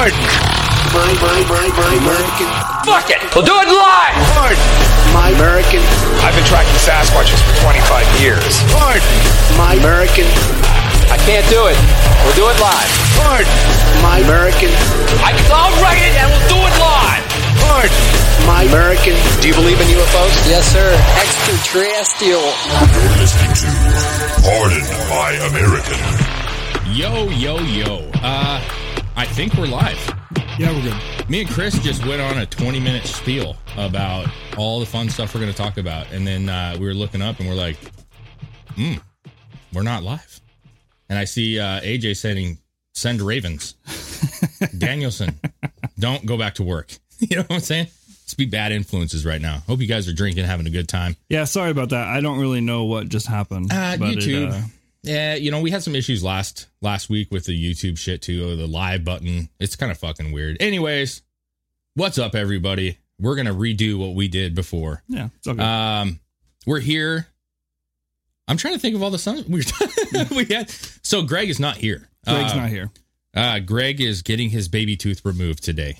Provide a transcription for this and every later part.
Pardon. My, my, my, my American. Fuck it! We'll do it live! Pardon. My American. I've been tracking Sasquatches for 25 years. Pardon. My American. I can't do it. We'll do it live. Pardon. My American. I can, I'll write it and we'll do it live. Pardon. My American. Do you believe in UFOs? Yes, sir. Extraterrestrial. You're listening to Pardon My American. Yo, yo, yo. Uh, I think we're live. Yeah, we're good. Me and Chris just went on a 20 minute spiel about all the fun stuff we're going to talk about. And then uh, we were looking up and we're like, hmm, we're not live. And I see uh, AJ saying, send Ravens. Danielson, don't go back to work. You know what I'm saying? Let's be bad influences right now. Hope you guys are drinking, having a good time. Yeah, sorry about that. I don't really know what just happened. Uh, but it, YouTube. uh, Yeah, you know, we had some issues last last week with the YouTube shit too, the live button. It's kind of fucking weird. Anyways, what's up everybody? We're going to redo what we did before. yeah, it's okay. Um we're here. I'm trying to think of all the songs we we had. So Greg is not here. Greg's uh, not here. Uh Greg is getting his baby tooth removed today.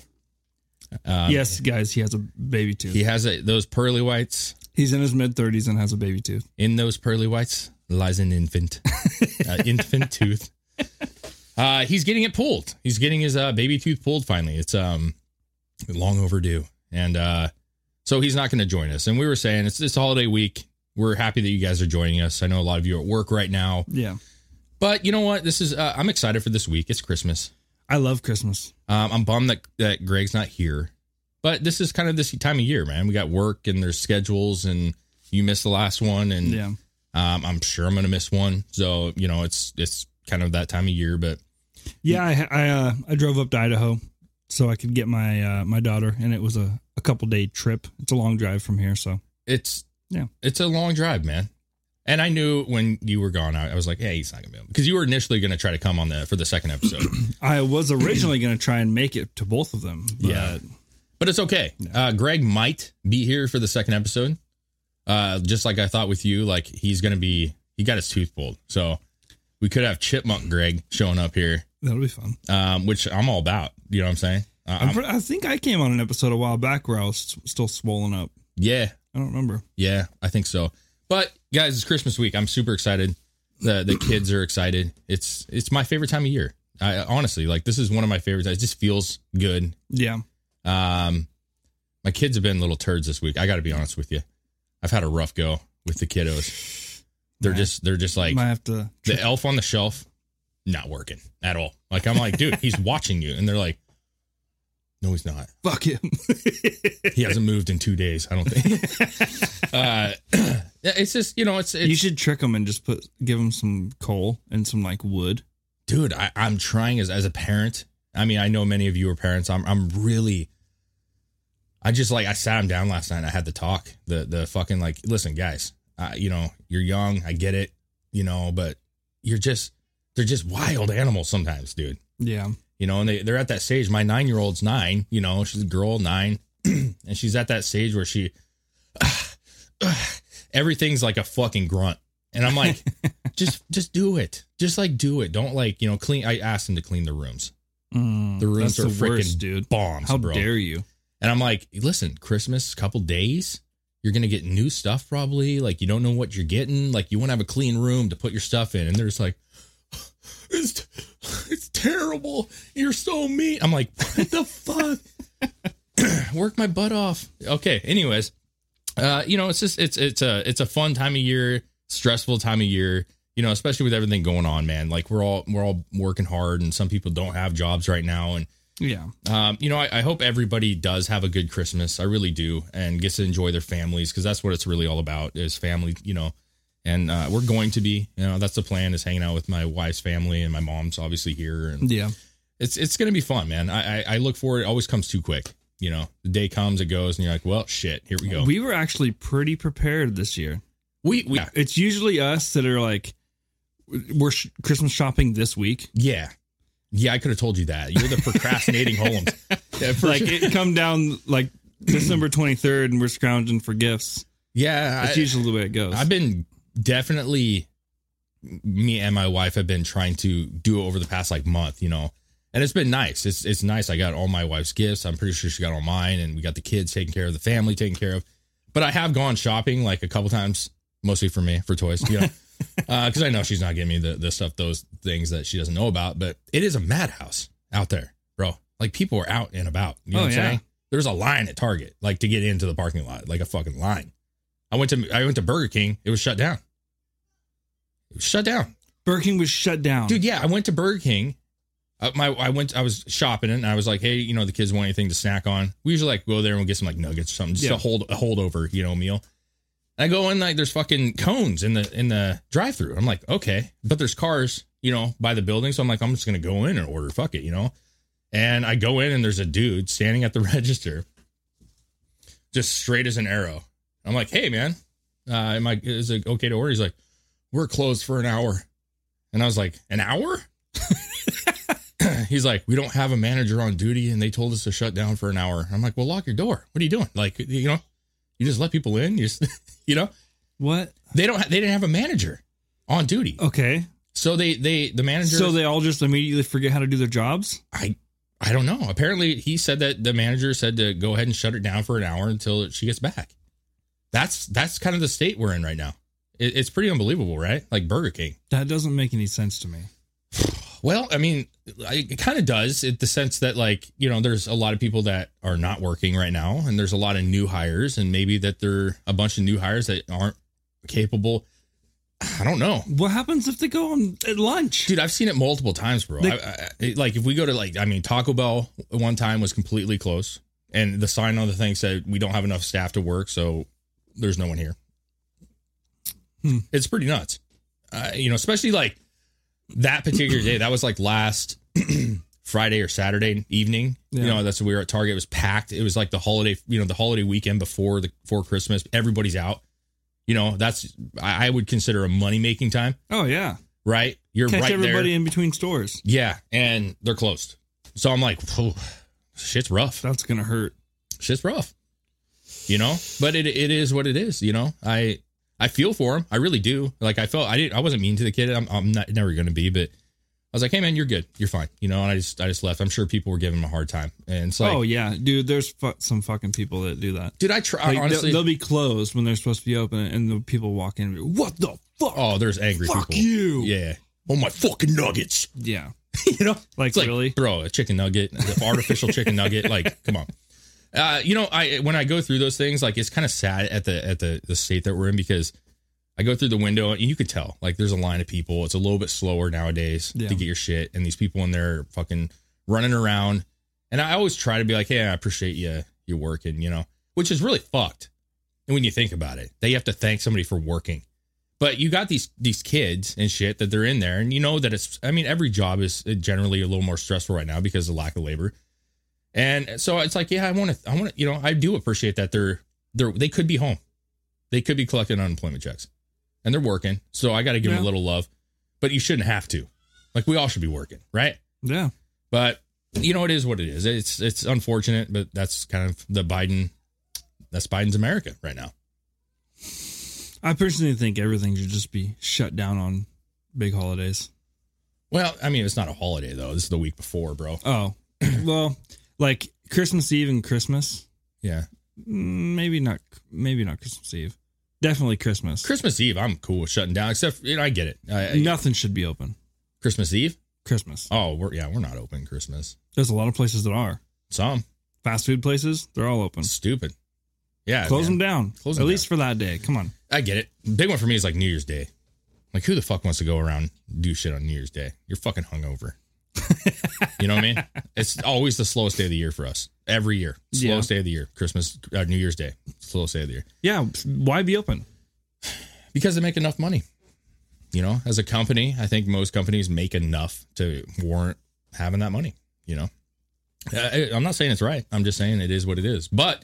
Um, yes, guys, he has a baby tooth. He has a, those pearly whites. He's in his mid 30s and has a baby tooth. In those pearly whites lies an infant, uh, infant tooth. Uh, he's getting it pulled. He's getting his uh, baby tooth pulled finally. It's um long overdue, and uh, so he's not going to join us. And we were saying it's this holiday week. We're happy that you guys are joining us. I know a lot of you are at work right now, Yeah, but you know what? This is uh, I'm excited for this week. It's Christmas. I love Christmas. Um, I'm bummed that that Greg's not here, but this is kind of this time of year, man. We got work and there's schedules, and you missed the last one, and Yeah, um, I'm sure I'm gonna miss one. So you know, it's it's kind of that time of year. But yeah. I I, uh, I drove up to Idaho so I could get my uh, my daughter, and it was a, a couple day trip. It's a long drive from here, so it's Yeah. it's a long drive, man. And I knew when you were gone, I, I was like, hey, he's not gonna be able because you were initially gonna try to come on the for the second episode, I was originally going to try and make it to both of them. But Yeah. but it's okay. Uh, Greg might be here for the second episode, uh, just like I thought with you. Like he's gonna be, he got his tooth pulled, so we could have Chipmunk Greg showing up here, that'll be fun. um, which I'm all about. You know what I'm saying? Uh, I'm I'm- I think I came on an episode a while back where I was still swollen up. yeah, I don't remember. Yeah, I think so. But guys, it's Christmas week. I'm super excited. The the kids are excited. It's it's my favorite time of year. I honestly like this is one of my favorites. It just feels good. Yeah, Um my kids have been little turds this week. I got to be honest with you. I've had a rough go with the kiddos. They're Might- just they're just like might have to. the elf on the shelf not working at all. Like I'm like, dude, he's watching you and they're like no, he's not. Fuck him. He hasn't moved in 2 days, I don't think. uh yeah, it's just, you know, it's it's you should trick him and just put give him some coal and some like wood. dude I, i'm trying as as a parent i mean i know many of you are parents i'm i'm really i just like i sat him down last night and i had to talk the the fucking like listen guys uh, you know you're young i get it you know but you're just they're just wild animals sometimes dude. Yeah, you know and they, they're at that stage my nine year old's nine you know she's a girl nine and she's at that stage where she everything's like a fucking grunt. And i'm like just just do it. Just like do it. Don't like you know clean i asked him to clean the rooms. Mm, the rooms are the freaking worst, dude. bombs How bro. dare you? And i'm like listen christmas couple days you're gonna get new stuff probably. Like you don't know what you're getting. Like you want to have a clean room to put your stuff in. And they're just like it's it's terrible. You're so mean. I'm like what the fuck? Work my butt off. Okay anyways uh you know it's just it's it's a it's a fun time of year stressful time of year you know especially with everything going on man. Like we're all we're all working hard and some people don't have jobs right now. And Yeah, um, you know, I, I hope everybody does have a good Christmas. I really do, and gets to enjoy their families because that's what it's really all about is family. You know, and uh, we're going to be. You know, that's the plan is hanging out with my wife's family and my mom's obviously here, and Yeah. it's it's gonna be fun, man. I I, I look forward. It always comes too quick. You know, the day comes, it goes, and you're like, well, shit, here we go. We were actually pretty prepared this year. we, we It's usually us that are like, we're sh- Christmas shopping this week. yeah. Yeah, I could have told you that. You're the procrastinating Holmes. Yeah, for Like sure. it come down like December 23rd and we're scrounging for gifts. yeah, it's I- usually the way it goes. I've been definitely me and my wife have been trying to do it over the past like month, you know. And it's been nice. It's it's nice. I got all my wife's gifts. I'm pretty sure she got all mine and we got the kids taken care of, the family taken care of. But I have gone shopping like a couple times, mostly for me, for toys, you know. Because I know she's not giving me the, the stuff, those things that she doesn't know about. But it is a madhouse out there, bro. Like people are out and about. You know Oh, what I'm yeah. saying? There's a line at Target, like to get into the parking lot, like a fucking line. I went to I went to Burger King. It was shut down. It was shut down, Burger King was shut down. dude. Yeah, I went to Burger King. Uh, my I went. I was shopping and I was like, hey, you know, the kids want anything to snack on. We usually like go there and we'll get some like nuggets or something, just Yeah. a hold a holdover, you know, meal. I go in like there's fucking cones in the in the drive through. I'm like, okay, but there's cars, you know, by the building. So I'm like, I'm just gonna go in and order. Fuck it, you know. And I go in and there's a dude standing at the register, just straight as an arrow. I'm like, hey man, uh, am I is it okay to order? He's like, we're closed for an hour. And I was like, an hour? He's like, we don't have a manager on duty and they told us to shut down for an hour. I'm like, well, lock your door. What are you doing? Like, you know, you just let people in. You just, you know, What? they don't, ha- they didn't have a manager on duty. Okay. So they, they, the manager, So they all just immediately forget how to do their jobs? I, I don't know. Apparently he said that the manager said to go ahead and shut it down for an hour until she gets back. That's, that's kind of the state we're in right now. It, it's pretty unbelievable, right? Like Burger King. That doesn't make any sense to me. Well, I mean, I- it kind of does in the sense that, like, you know, there's a lot of people that are not working right now, and there's a lot of new hires, and maybe that there are a bunch of new hires that aren't capable. I don't know, What happens if they go on at lunch? dude. I've seen it multiple times, bro. They- I, I, like, if we go to like, I mean, Taco Bell one time was completely closed, and the sign on the thing said we don't have enough staff to work, so there's no one here. Hmm. It's pretty nuts, uh, you know, especially like that particular day. That was like last Friday or Saturday evening. You know, that's when we were at Target. It was packed. It was like the holiday, you know, the holiday weekend before the before Christmas. Everybody's out. You know, that's I I would consider a money making time, Oh, yeah. right? You're Catch right everybody there. in between stores. Yeah, and they're closed. So I'm like, "Phew, shit's rough. That's going to hurt. Shit's rough. You know, but it it is what it is. You know, I I feel for him. I really do. Like I felt I didn't. I wasn't mean to the kid. I'm I'm not never going to be. But I was like, hey man, you're good. You're fine. You know, and I just I just left. I'm sure people were giving him a hard time. And it's like, oh, yeah. Dude, there's fu- some fucking people that do that. dude, I try Like, they'll- honestly. they'll, be closed when they're supposed to be open, and the people walk in and be, what the fuck? oh, there's angry Fuck people. you. Yeah. Oh my fucking nuggets. Yeah. you know, Like, like really? bro, a chicken nugget, the artificial chicken nugget. Like, come on. Uh, you know, I when I go through those things, like it's kind of sad at the at the the state that we're in because I go through the window and you could tell like there's a line of people. It's a little bit slower nowadays Yeah. to get your shit, and these people in there fucking running around. And I always try to be like, hey, I appreciate you you working, you know, which is really fucked. And when you think about it, that you have to thank somebody for working. But you got these these kids and shit that they're in there, and you know that it's. I mean, every job is generally a little more stressful right now because of lack of labor. And so it's like, yeah, I want to, I want to, you know, I do appreciate that they're they're they could be home, they could be collecting unemployment checks, and they're working. So I got to give them a little love, but you shouldn't have to. Like we all should be working, right? Yeah. But you know, it is what it is. It's it's unfortunate, but that's kind of the Biden. That's Biden's America right now. I personally think everything should just be shut down on big holidays. Well, I mean, it's not a holiday though. This is the week before, bro. Oh, well, like Christmas Eve and Christmas. Yeah, Mm, Maybe not. Maybe not Christmas Eve. Definitely Christmas. Christmas Eve, I'm cool with shutting down. Except, you know, I get it. I, I- Nothing should be open. Christmas Eve. Christmas. Oh, we're yeah, we're not open Christmas. There's a lot of places that are Some fast food places. They're all open. stupid. Yeah, Close man. them down. Close At them least for that day. Come on. I get it. Big one for me is like New Year's Day. Like, who the fuck wants to go around do shit on New Year's Day? You're fucking hungover. You know what I mean? It's always the slowest day of the year for us. Every year, slowest day of the year. Christmas, uh, New Year's Day, slowest day of the year. Yeah. Why be open? because they make enough money. You know, as a company, I think most companies make enough to warrant having that money. You know, I, I'm not saying it's right. I'm just saying it is what it is. But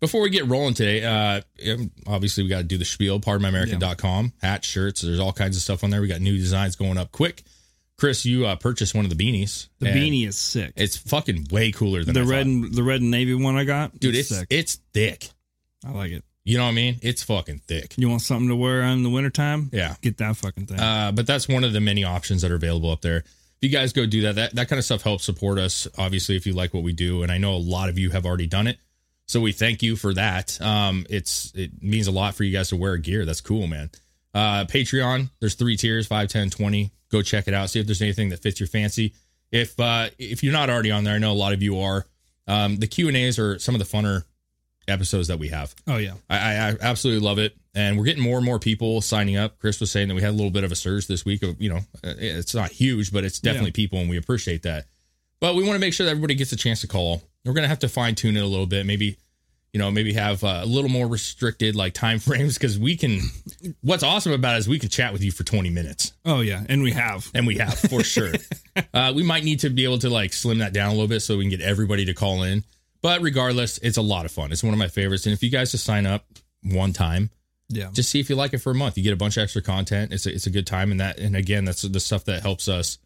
before we get rolling today, uh, obviously we got to do the spiel, pardonmyamerican.com, hats, shirts. There's all kinds of stuff on there. We got new designs going up quick. Chris, you uh, purchased one of the beanies. The beanie is sick. It's fucking way cooler than the I red thought. and the red and navy one I got, dude. It's sick. it's thick. I like it. You know what I mean? It's fucking thick. You want something to wear in the wintertime? Yeah. Get that fucking thing. Uh, but that's one of the many options that are available up there. If you guys go do that, that that kind of stuff helps support us. Obviously, if you like what we do, and I know a lot of you have already done it, so we thank you for that. Um, it's it means a lot for you guys to wear gear. That's cool, man. Uh, Patreon, there's three tiers, 5, 10, 20. Go check it out. See if there's anything that fits your fancy. If uh, if you're not already on there, I know a lot of you are. Um, the Q and A's are some of the funner episodes that we have. oh yeah. I, I absolutely love it, and we're getting more and more people signing up. Chris was saying that we had a little bit of a surge this week. Of you know, uh, it's not huge, but it's definitely Yeah. people, and we appreciate that. But we want to make sure that everybody gets a chance to call. We're gonna have to fine tune it a little bit, maybe. You know, maybe have a little more restricted like time frames because we can. What's awesome about it is we can chat with you for twenty minutes, Oh yeah. And we have. and we have for sure. Uh, we might need to be able to like slim that down a little bit so we can get everybody to call in. But regardless, it's a lot of fun. It's one of my favorites. And if you guys just sign up one time, Yeah. just see if you like it for a month. You get a bunch of extra content. It's a, it's a good time, and that and again, that's the stuff that helps us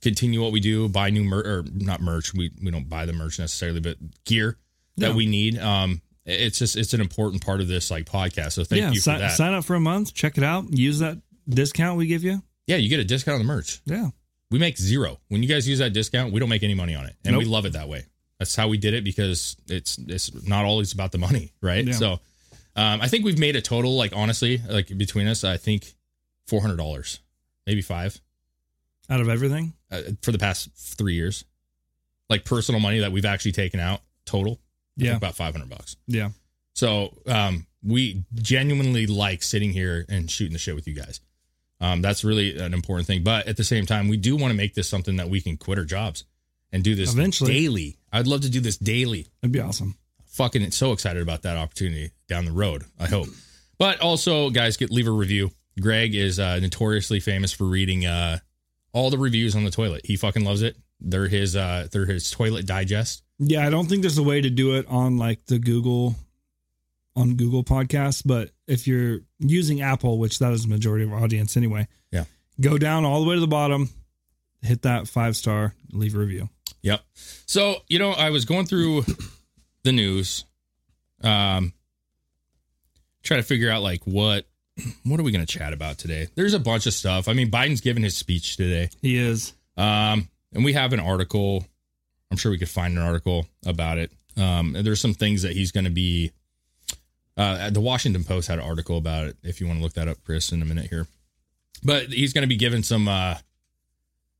continue what we do. Buy new merch or not merch. We we don't buy the merch necessarily, but gear that No. we need. Um, it's just it's an important part of this like podcast. So thank yeah. you for si- that. sign up for a month. Check it out. Use that discount we give you. yeah, you get a discount on the merch. Yeah. We make zero when you guys use that discount. We don't make any money on it, and we love it that way. That's how we did it because it's it's not always about the money, right? Yeah. So, um, I think we've made a total, like honestly, like between us, I think four hundred dollars, maybe five, Out of everything. uh, for the past three years, like personal money that we've actually taken out total. Yeah. about five hundred bucks. Yeah. So um, we genuinely like sitting here and shooting the shit with you guys. Um, that's really an important thing. But at the same time, we do want to make this something that we can quit our jobs and do this Eventually. daily. I'd love to do this daily. That'd be awesome. Fucking it's so excited about that opportunity down the road. I hope. But also, guys, get leave a review. Greg is uh, notoriously famous for reading uh, all the reviews on the toilet. He fucking loves it. They're his uh, they're his toilet digest. Yeah, I don't think there's a way to do it on like the Google on Google podcasts, but if you're using Apple, which that is the majority of our audience anyway, Yeah. go down all the way to the bottom, hit that five star, leave a review. Yep. So, you know, I was going through the news, um, trying to figure out like what what are we going to chat about today? There's a bunch of stuff. I mean, Biden's giving his speech today, He is. um, and we have an article. I'm sure we could find an article about it. Um, there's some things that he's going to be. Uh, the Washington Post had an article about it. If you want to look that up, Chris, in a minute here. But he's going to be giving some. Uh,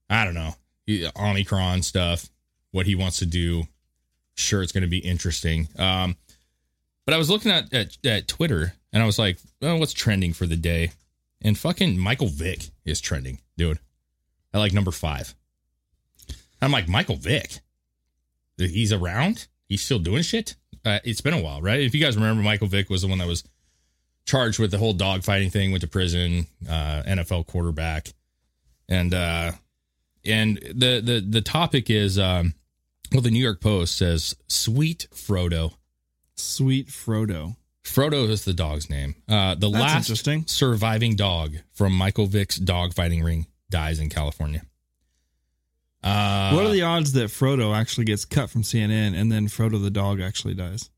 I don't know Omicron stuff. What he wants to do. Sure, it's going to be interesting. Um, but I was looking at, at at Twitter and I was like, oh, what's trending for the day? And fucking Michael Vick is trending, dude. At like number five. I'm like, Michael Vick. He's around? He's still doing shit? Uh, it's been a while, right? If you guys remember, Michael Vick was the one that was charged with the whole dogfighting thing, went to prison, uh, NFL quarterback. And uh and the the the topic is um well the New York Post says sweet Frodo. Sweet Frodo. Frodo is the dog's name. Uh, the That's last interesting. surviving dog from Michael Vick's dogfighting ring dies in California. Uh, what are the odds that Frodo actually gets cut from CNN and then Frodo the dog actually dies?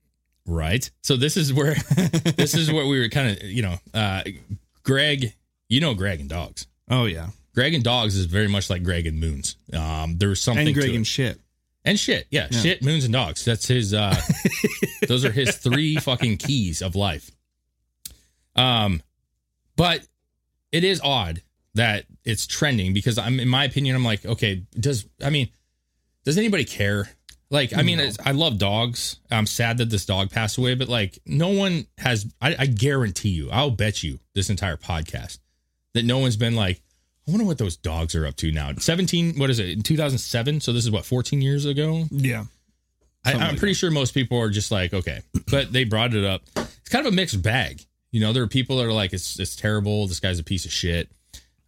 right? So this is where this is where we were kind of you know, uh, Greg. You know Greg and dogs. Oh yeah. Greg and dogs is very much like Greg and moons. Um, there's something And Greg and shit. And shit, yeah, Yeah. shit, moons and dogs. That's his. uh Those are his three fucking keys of life. Um, but it is odd that it's trending because I'm, in my opinion, I'm like, okay, does I mean, does anybody care? Like, I mean, it's, I love dogs. I'm sad that this dog passed away, but like, no one has. I, I guarantee you, I'll bet you this entire podcast that no one's been like, I wonder what those dogs are up to now. 17, what is it, in 2007? So this is what, 14 years ago? Yeah. I, I'm like pretty sure most people are just like, okay, but they brought it up. It's kind of a mixed bag. You know, there are people that are like, it's it's terrible. This guy's a piece of shit.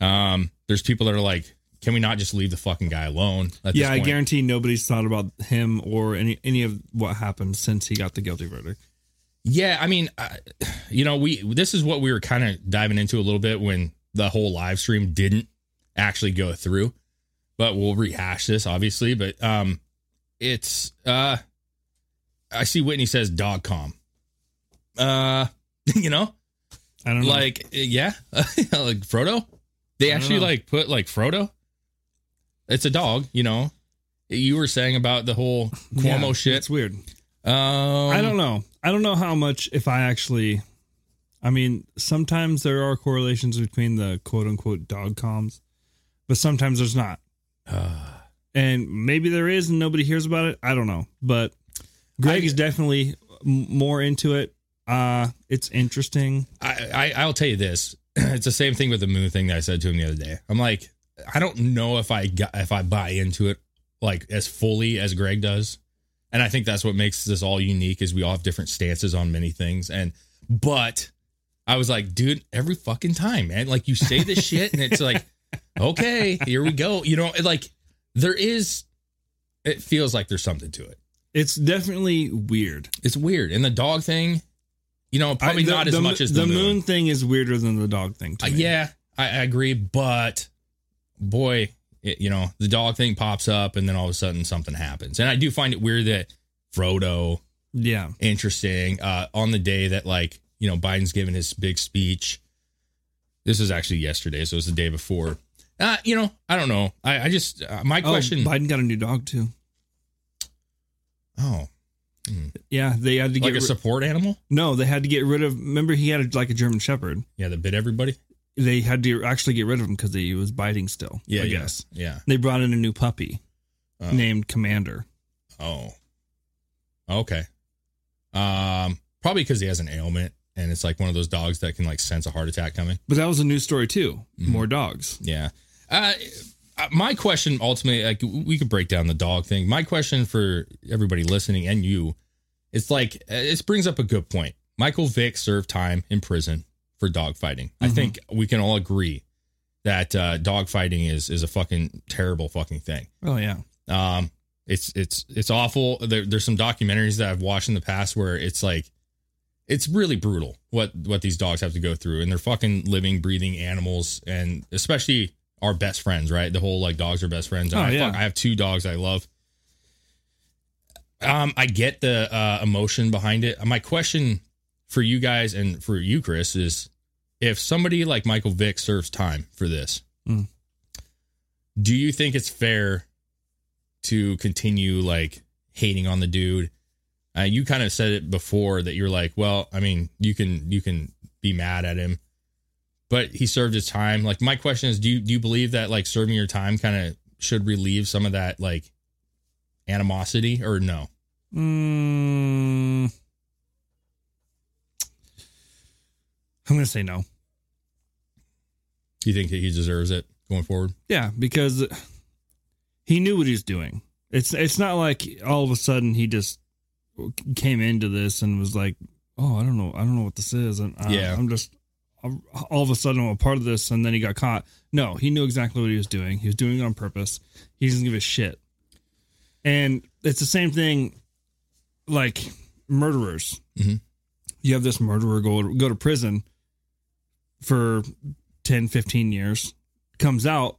Um, there's people that are like, can we not just leave the fucking guy alone? at this yeah, I guarantee nobody's thought about him or any any of what happened since he got the guilty verdict. Yeah, I mean, I, you know, we this is what we were kind of diving into a little bit when the whole live stream didn't actually go through. But we'll rehash this obviously, but um it's uh I see Whitney says dog com. Uh you know, I don't know. like yeah, like Frodo. They actually know. like put like Frodo. It's a dog, you know. You were saying about the whole Cuomo Yeah, shit. It's weird. Um, I don't know. I don't know how much if I actually. I mean, sometimes there are correlations between the quote unquote dog comms, but sometimes there's not. and maybe there is, and nobody hears about it. I don't know, but Greg I- is definitely m- more into it. Uh, it's interesting. I, I I'll tell you this. It's the same thing with the moon thing that I said to him the other day. I'm like, I don't know if I got if I buy into it like as fully as Greg does. And I think that's what makes this all unique is we all have different stances on many things. And but I was like, dude, every fucking time, man. Like you say this shit and it's like, okay, here we go. You know, like there is it feels like there's something to it. It's definitely weird. It's weird. And the dog thing, you know, probably I- the- not as the- much as the, moon. thing is weirder than the dog thing. To Uh, me. yeah, I, I agree, but boy, it, you know, the dog thing pops up, and then all of a sudden something happens, and I do find it weird that Frodo, yeah. interesting, uh, on the day that like you know Biden's giving his big speech. This was actually yesterday, so it was the day before. Uh, you know, I don't know. I, I just uh, my question. Oh, Biden got a new dog too. Oh, Yeah, they had to like get a ri- support animal? no, they had to get rid of. Remember, he had a, like a German Shepherd. Yeah, that bit everybody. They had to actually get rid of him because he was biting still. Yeah, I yeah, guess yeah. they brought in a new puppy Oh. named Commander. Oh. Okay. Um, probably because he has an ailment and it's like one of those dogs that can like sense a heart attack coming. But that was a news story too. Mm-hmm. More dogs. Yeah. Uh, my question ultimately, like we could break down the dog thing. My question for everybody listening and you, it's like uh, it brings up a good point. Michael Vick served time in prison for dog fighting. I think we can all agree that uh, dog fighting is is a fucking terrible fucking thing. Oh yeah. Um, it's it's it's awful. There, there's some documentaries that I've watched in the past where it's like, it's really brutal what what these dogs have to go through, and they're fucking living, breathing animals, and especially our best friends, right? The whole like dogs are best friends. Oh, I, yeah. fuck- I have two dogs I love. Um, I get the uh, emotion behind it. My question for you guys and for you, Chris, is if somebody like Michael Vick serves time for this, Mm. do you think it's fair to continue like hating on the dude? Uh, you kind of said it before that you're like, well, I mean, you can you can be mad at him, but he served his time. Like, my question is, do you do you believe that like serving your time kind of should relieve some of that like animosity or no? Mm, I'm gonna say no. Do you think that he deserves it going forward? Yeah, because he knew what he was doing. It's it's not like all of a sudden he just came into this and was like, "Oh, I don't know, I don't know what this is," and I, Yeah. I'm just all of a sudden I'm a part of this, and then he got caught. No, he knew exactly what he was doing. He was doing it on purpose. He doesn't give a shit. And it's the same thing, like murderers. Mhm. You have this murderer go go to prison for 10, 15 years, comes out.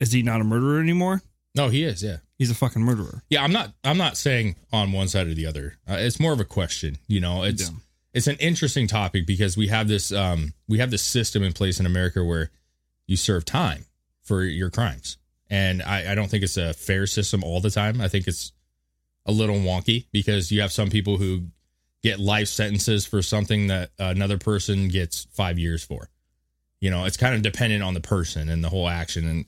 Is he not a murderer anymore? No, he is. Yeah. He's a fucking murderer. Yeah, I'm not. I'm not saying on one side or the other. Uh, it's more of a question. You know, it's Yeah. It's an interesting topic because we have this um we have this system in place in America where you serve time for your crimes, and I, I don't think it's a fair system all the time. I think it's a little wonky because you have some people who get life sentences for something that another person gets five years for. You know, it's kind of dependent on the person and the whole action and.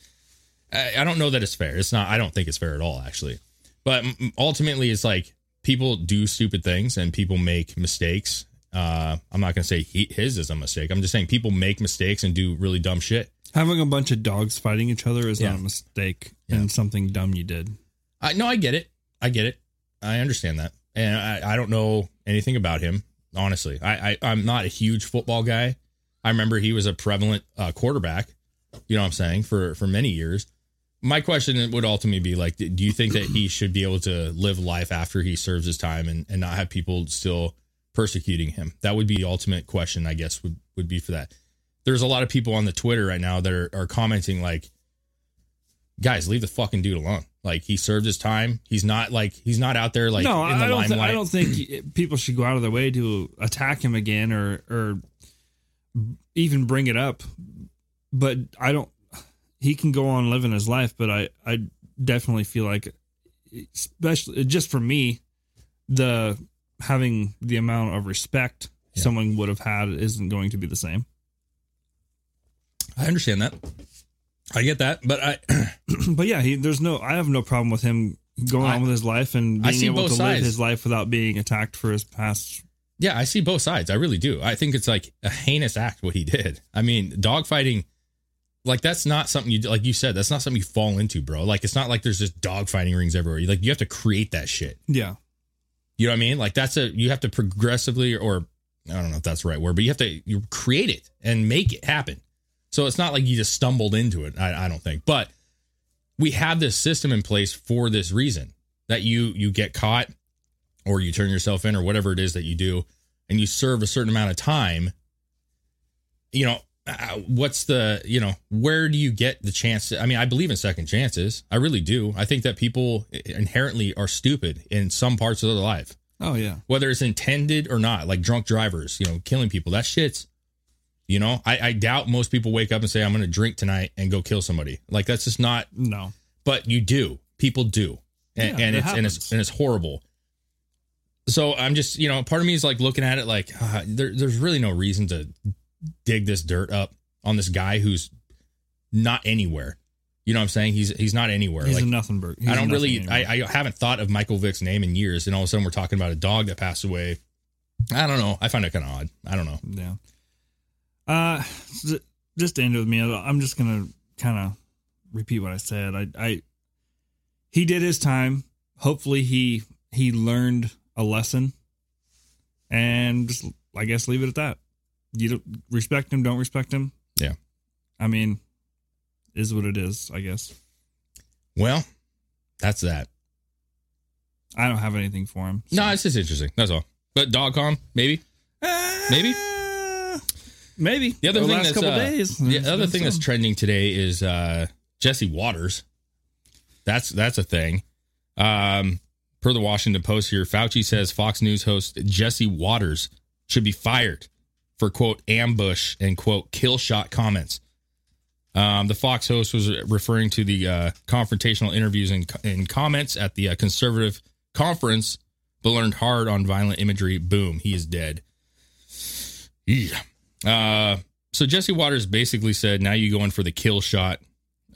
I I don't know that it's fair. It's not. I don't think it's fair at all, actually. But ultimately, it's like people do stupid things and people make mistakes. Uh, I'm not gonna say he, his is a mistake. I'm just saying people make mistakes and do really dumb shit. Having a bunch of dogs fighting each other is Yeah. not a mistake Yeah. and something dumb you did. I no, I get it. I get it. I understand that, and I, I don't know anything about him. Honestly, I, I I'm not a huge football guy. I remember he was a prevalent uh, quarterback. You know what I'm saying for for many years. My question would ultimately be like, do you think that he should be able to live life after he serves his time and, and not have people still persecuting him? That would be the ultimate question, I guess, would, would be for that. There's a lot of people on the Twitter right now that are, are commenting like, guys, leave the fucking dude alone. Like he served his time. He's not like he's not out there like no, in the I don't. Th- I don't think people should go out of their way to attack him again or or even bring it up. But I don't. He can go on living his life, but I I definitely feel like, especially just for me, the having the amount of respect someone would have had isn't going to be the same. I understand that. I get that, but I but yeah, he there's no. I have no problem with him going I- on with his life and I being see able both to sides. live his life without being attacked for his past Yeah, I see both sides. I really do. I think it's like a heinous act what he did. I mean, dogfighting, like that's not something you like. You said that's not something you fall into, bro. Like it's not like there's just dogfighting rings everywhere. You like you have to create that shit. Yeah. You know what I mean? Like that's a you have to progressively, or I don't know if that's the right word, but you have to you create it and make it happen. So it's not like you just stumbled into it. I, I don't think, but we have this system in place for this reason that you you get caught or you turn yourself in or whatever it is that you do and you serve a certain amount of time you know uh, what's the you know where do you get the chance to, i mean i believe in second chances i really do i think that people inherently are stupid in some parts of their life Oh yeah. whether it's intended or not like drunk drivers you know killing people that shit's you know i, I doubt most people wake up and say i'm gonna drink tonight and go kill somebody like that's just not No. but you do. People do, and, Yeah, and it's and it's and it's horrible. So I'm just you know part of me is like looking at it like uh, there, there's really no reason to dig this dirt up on this guy who's not anywhere. You know what I'm saying? He's he's not anywhere. He's like a nothing bird. He's I don't really I. I haven't thought of Michael Vick's name in years, and all of a sudden we're talking about a dog that passed away. I don't know. I find it kind of odd. I don't know. Yeah. Uh, just to end with me, I'm just gonna kind of repeat what I said. I, I, he did his time. Hopefully, he he learned a lesson, and just I guess leave it at that. You don't respect him, don't respect him. Yeah. I mean, is what it is. I guess Well, that's that. I don't have anything for him. No, it's just interesting. That's all. But dogcom maybe. Maybe. Uh, maybe The other The thing last that's couple uh, days. the other thing that's trending today is uh, Jesse Watters. That's that's a thing. Um, per the Washington Post here, Fauci says Fox News host Jesse Watters should be fired for quote ambush and quote kill shot comments. Um, the Fox host was referring to the uh, confrontational interviews and, and comments at the uh, conservative conference, but learned hard on violent imagery. Boom, he is dead. Yeah. Uh, so Jesse Watters basically said, "Now you go in for the kill shot,"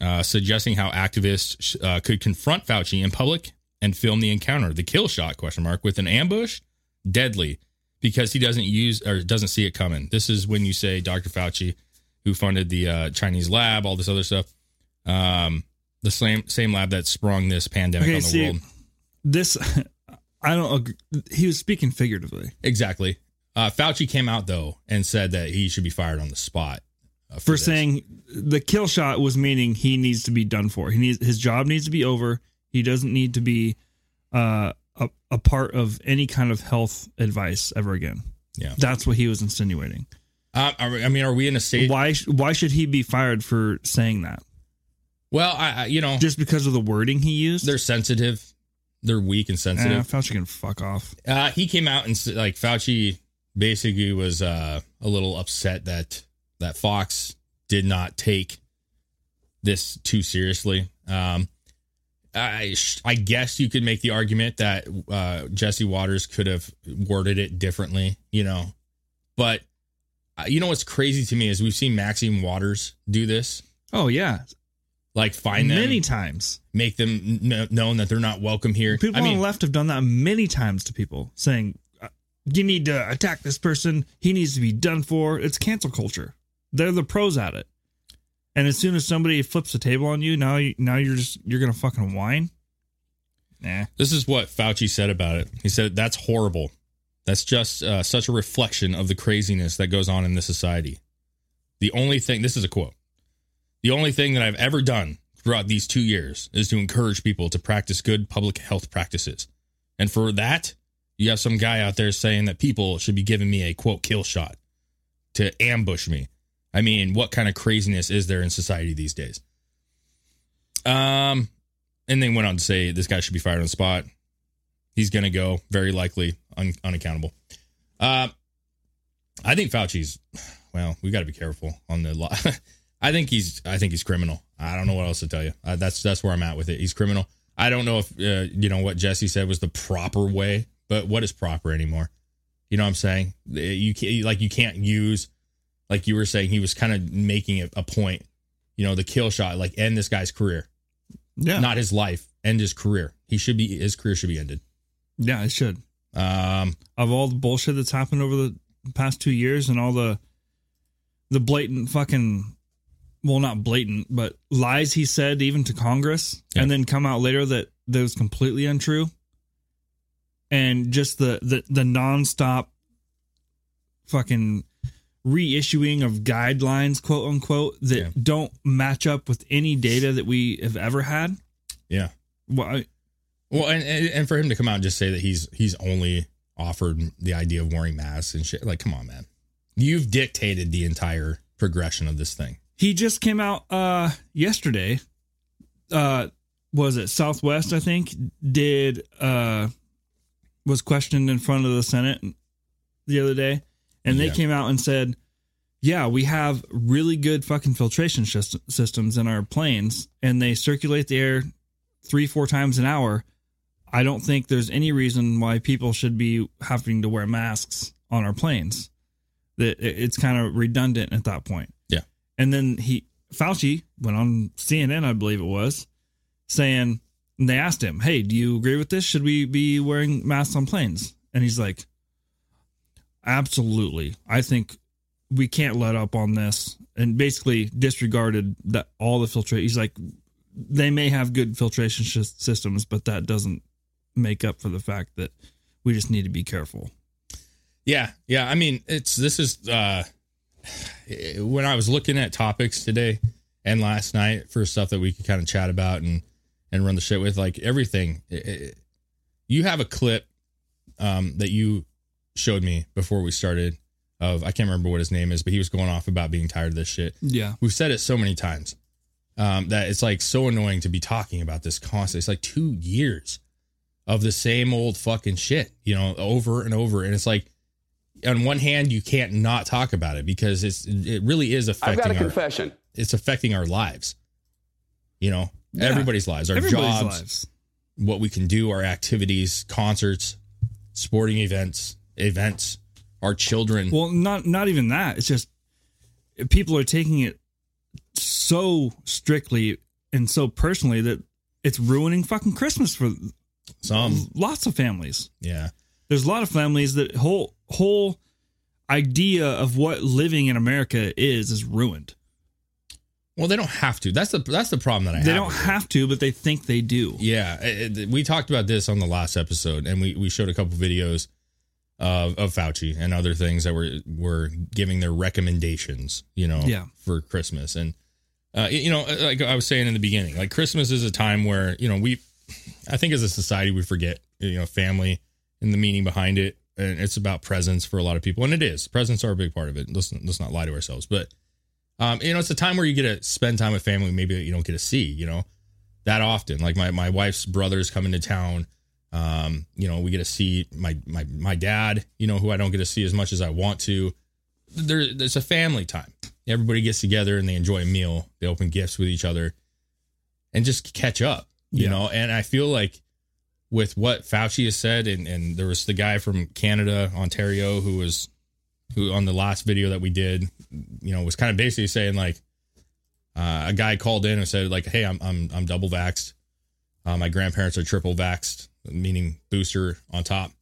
uh, suggesting how activists uh, could confront Fauci in public and film the encounter. The kill shot question mark with an ambush, deadly, because he doesn't use or doesn't see it coming. This is when you say Dr. Fauci, who funded the uh, Chinese lab, all this other stuff, um, the same same lab that sprung this pandemic Okay, on the see, world. This I don't agree. He was speaking figuratively. Exactly. Uh, Fauci came out though and said that he should be fired on the spot uh, for this. saying the kill shot was meaning he needs to be done for. He needs his job needs to be over. He doesn't need to be uh, a part of any kind of health advice ever again. Yeah. That's what he was insinuating. Uh, I mean, are we in a state? Why why should he be fired for saying that? Well, I, I you know, Just because of the wording he used? they're sensitive, they're weak and Eh, sensitive. Fauci can fuck off. Uh, he came out and like Fauci basically was uh, a little upset that that Fox did not take this too seriously. Um, I I guess you could make the argument that uh, Jesse Watters could have worded it differently, you know, but uh, you know what's crazy to me is we've seen Maxine Waters do this, Oh yeah, like find them, many times. make them kn- known that they're not welcome here. People I on mean, the left have done that many times to people, saying, uh, "You need to attack this person. He needs to be done for." It's cancel culture. They're the pros at it. And as soon as somebody flips the table on you, now you, now you're just you're gonna fucking whine. Nah. This is what Fauci said about it. He said, That's horrible. That's just uh, such a reflection of the craziness that goes on in this society. The only thing, this is a quote, the only thing that I've ever done throughout these two years is to encourage people to practice good public health practices. And for that, you have some guy out there saying that people should be giving me a quote kill shot to ambush me. I mean, what kind of craziness is there in society these days? Um, and then went on to say this guy should be fired on the spot. He's going to go, very likely, un- unaccountable. Uh, I think Fauci's. Well, we got to be careful on the law. I think he's. I think he's criminal. I don't know what else to tell you. Uh, that's that's where I'm at with it. He's criminal. I don't know if uh, you know what Jesse said was the proper way, but what is proper anymore? You know what I'm saying? You can't like you can't use like you were saying. He was kind of making it a point. You know, the kill shot, like end this guy's career, Yeah. not his life, end his career. He should be his career should be ended. yeah, it should. Um, Of all the bullshit that's happened over the past two years and all the the blatant fucking well not blatant, but lies he said even to Congress Yeah. and then come out later that that was completely untrue. And just the the the nonstop fucking reissuing of guidelines, quote unquote, that Yeah. don't match up with any data that we have ever had. yeah. Well, I, Well, and, and and for him to come out and just say that he's he's only offered the idea of wearing masks and shit, like, come on, man, you've dictated the entire progression of this thing. he just came out uh yesterday uh was it southwest i think did uh was questioned in front of the senate the other day and they Yeah. came out and said yeah we have really good fucking filtration sys- systems in our planes and they circulate the air three four times an hour i don't think there's any reason why people should be having to wear masks on our planes that it's kind of redundant at that point Yeah. and then he Fauci went on CNN, I believe it was, saying and they asked him, "Hey, do you agree with this? Should we be wearing masks on planes?" And he's like, "Absolutely. I think we can't let up on this." And basically disregarded that all the filtration. He's like, "They may have good filtration sh- systems, but that doesn't make up for the fact that we just need to be careful." Yeah, yeah. I mean, it's this is uh when I was looking at topics today and last night for stuff that we could kind of chat about and and run the shit with, like everything. it- it- you have a clip um that you showed me before we started of I can't remember what his name is, but he was going off about being tired of this shit. Yeah. We've said it so many times um, that it's like so annoying to be talking about this constantly. It's like two years of the same old fucking shit, you know, over and over. And it's like, on one hand, you can't not talk about it because it's it really is affecting. I've affecting got a our confession. it's affecting our lives. You know, Yeah. everybody's lives, our Everybody's jobs, lives. what we can do, our activities, concerts, sporting events, events, our children. Well, not not even that. It's just people are taking it so strictly and so personally that it's ruining fucking Christmas for Some, lots of families. yeah. There's a lot of families that whole whole idea of what living in America is is ruined. Well, they don't have to. That's the that's the problem that I They have. don't with it. have to, but they think they do. Yeah, it- it- we talked about this on the last episode, and we, we showed a couple videos of of Fauci and other things that were were giving their recommendations, you know, Yeah. for Christmas. And uh, you know, like I was saying in the beginning, like Christmas is a time where you know we, I think as a society we forget you know family and the meaning behind it, and it's about presents for a lot of people, and it is. Presents are a big part of it. Let's let's not lie to ourselves, but. Um, you know, it's a time where you get to spend time with family maybe that you don't get to see, you know, that often. Like my, my wife's brothers come into town. Um, you know, we get to see my, my, my dad, you know, who I don't get to see as much as I want to. There, there's a family time. Everybody gets together and they enjoy a meal. They open gifts with each other and just catch up, you Yeah. know? And I feel like with what Fauci has said, and, and there was the guy from Canada, Ontario, who was, who on the last video that we did, you know, was kind of basically saying like, uh, a guy called in and said like, "Hey, I'm I'm I'm double vaxxed. Uh, my grandparents are triple vaxxed, meaning booster on top.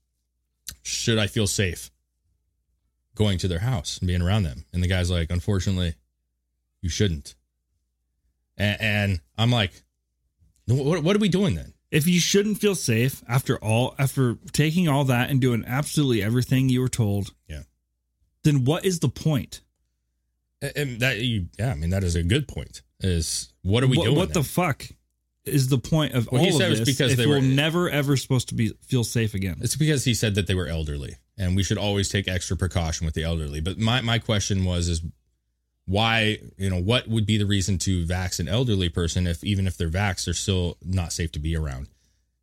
Should I feel safe going to their house and being around them?" And the guy's like, "Unfortunately, you shouldn't." And, and I'm like, "What what are we doing then? If you shouldn't feel safe after all, after taking all that and doing absolutely everything you were told, Yeah. then what is the point? And that you, yeah, I mean that is a good point. Is what are we what, doing? What the fuck is the point of Well, he all said of this? because if they we're never ever supposed to be feel safe again. It's because he said that they were elderly, and we should always take extra precaution with the elderly. But my my question was is why you know what would be the reason to vax an elderly person if even if they're vaxxed they're still not safe to be around?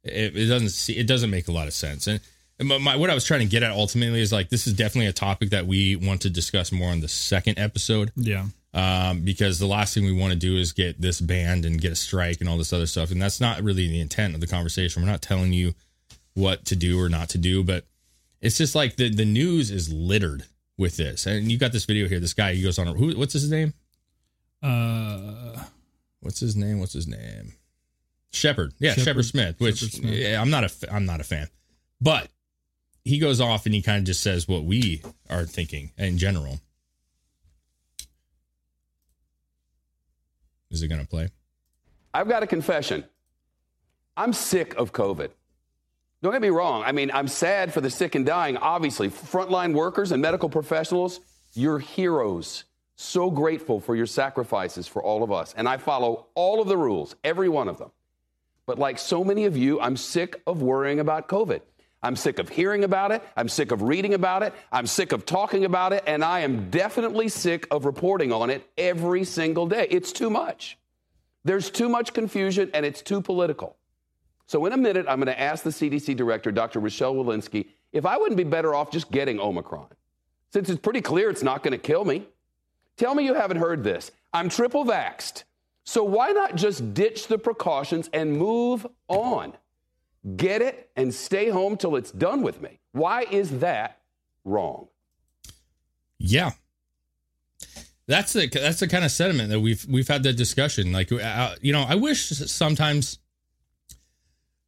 It, it doesn't see it doesn't make a lot of sense. And, and my, my, what I was trying to get at ultimately is like this is definitely a topic that we want to discuss more on the second episode Yeah. Um, because the last thing we want to do is get this banned and get a strike and all this other stuff. And that's not really the intent of the conversation. We're not telling you what to do or not to do, but it's just like the, the news is littered with this. And you got this video here. This guy, he goes on, a, who, what's his name? Uh, What's his name? What's his name? Shepard. Yeah, Shepard, Smith, which Smith. yeah, I'm not a, I'm not a fan, but he goes off and he kind of just says what we are thinking in general. Is it going to play? I've got a confession. I'm sick of COVID. Don't get me wrong. I mean, I'm sad for the sick and dying, obviously. Frontline workers and medical professionals, you're heroes. So grateful for your sacrifices for all of us. And I follow all of the rules, every one of them. But like so many of you, I'm sick of worrying about COVID. I'm sick of hearing about it. I'm sick of reading about it. I'm sick of talking about it. And I am definitely sick of reporting on it every single day. It's too much. There's too much confusion and it's too political. So, in a minute, I'm going to ask the CDC director, Dr. Rochelle Walensky, if I wouldn't be better off just getting Omicron, since it's pretty clear it's not going to kill me. Tell me you haven't heard this. I'm triple vaxxed. So, why not just ditch the precautions and move on? Get it and stay home till it's done with me. Why is that wrong? Yeah. That's the that's the kind of sentiment that we've we've had that discussion. Like, uh, you know, I wish sometimes,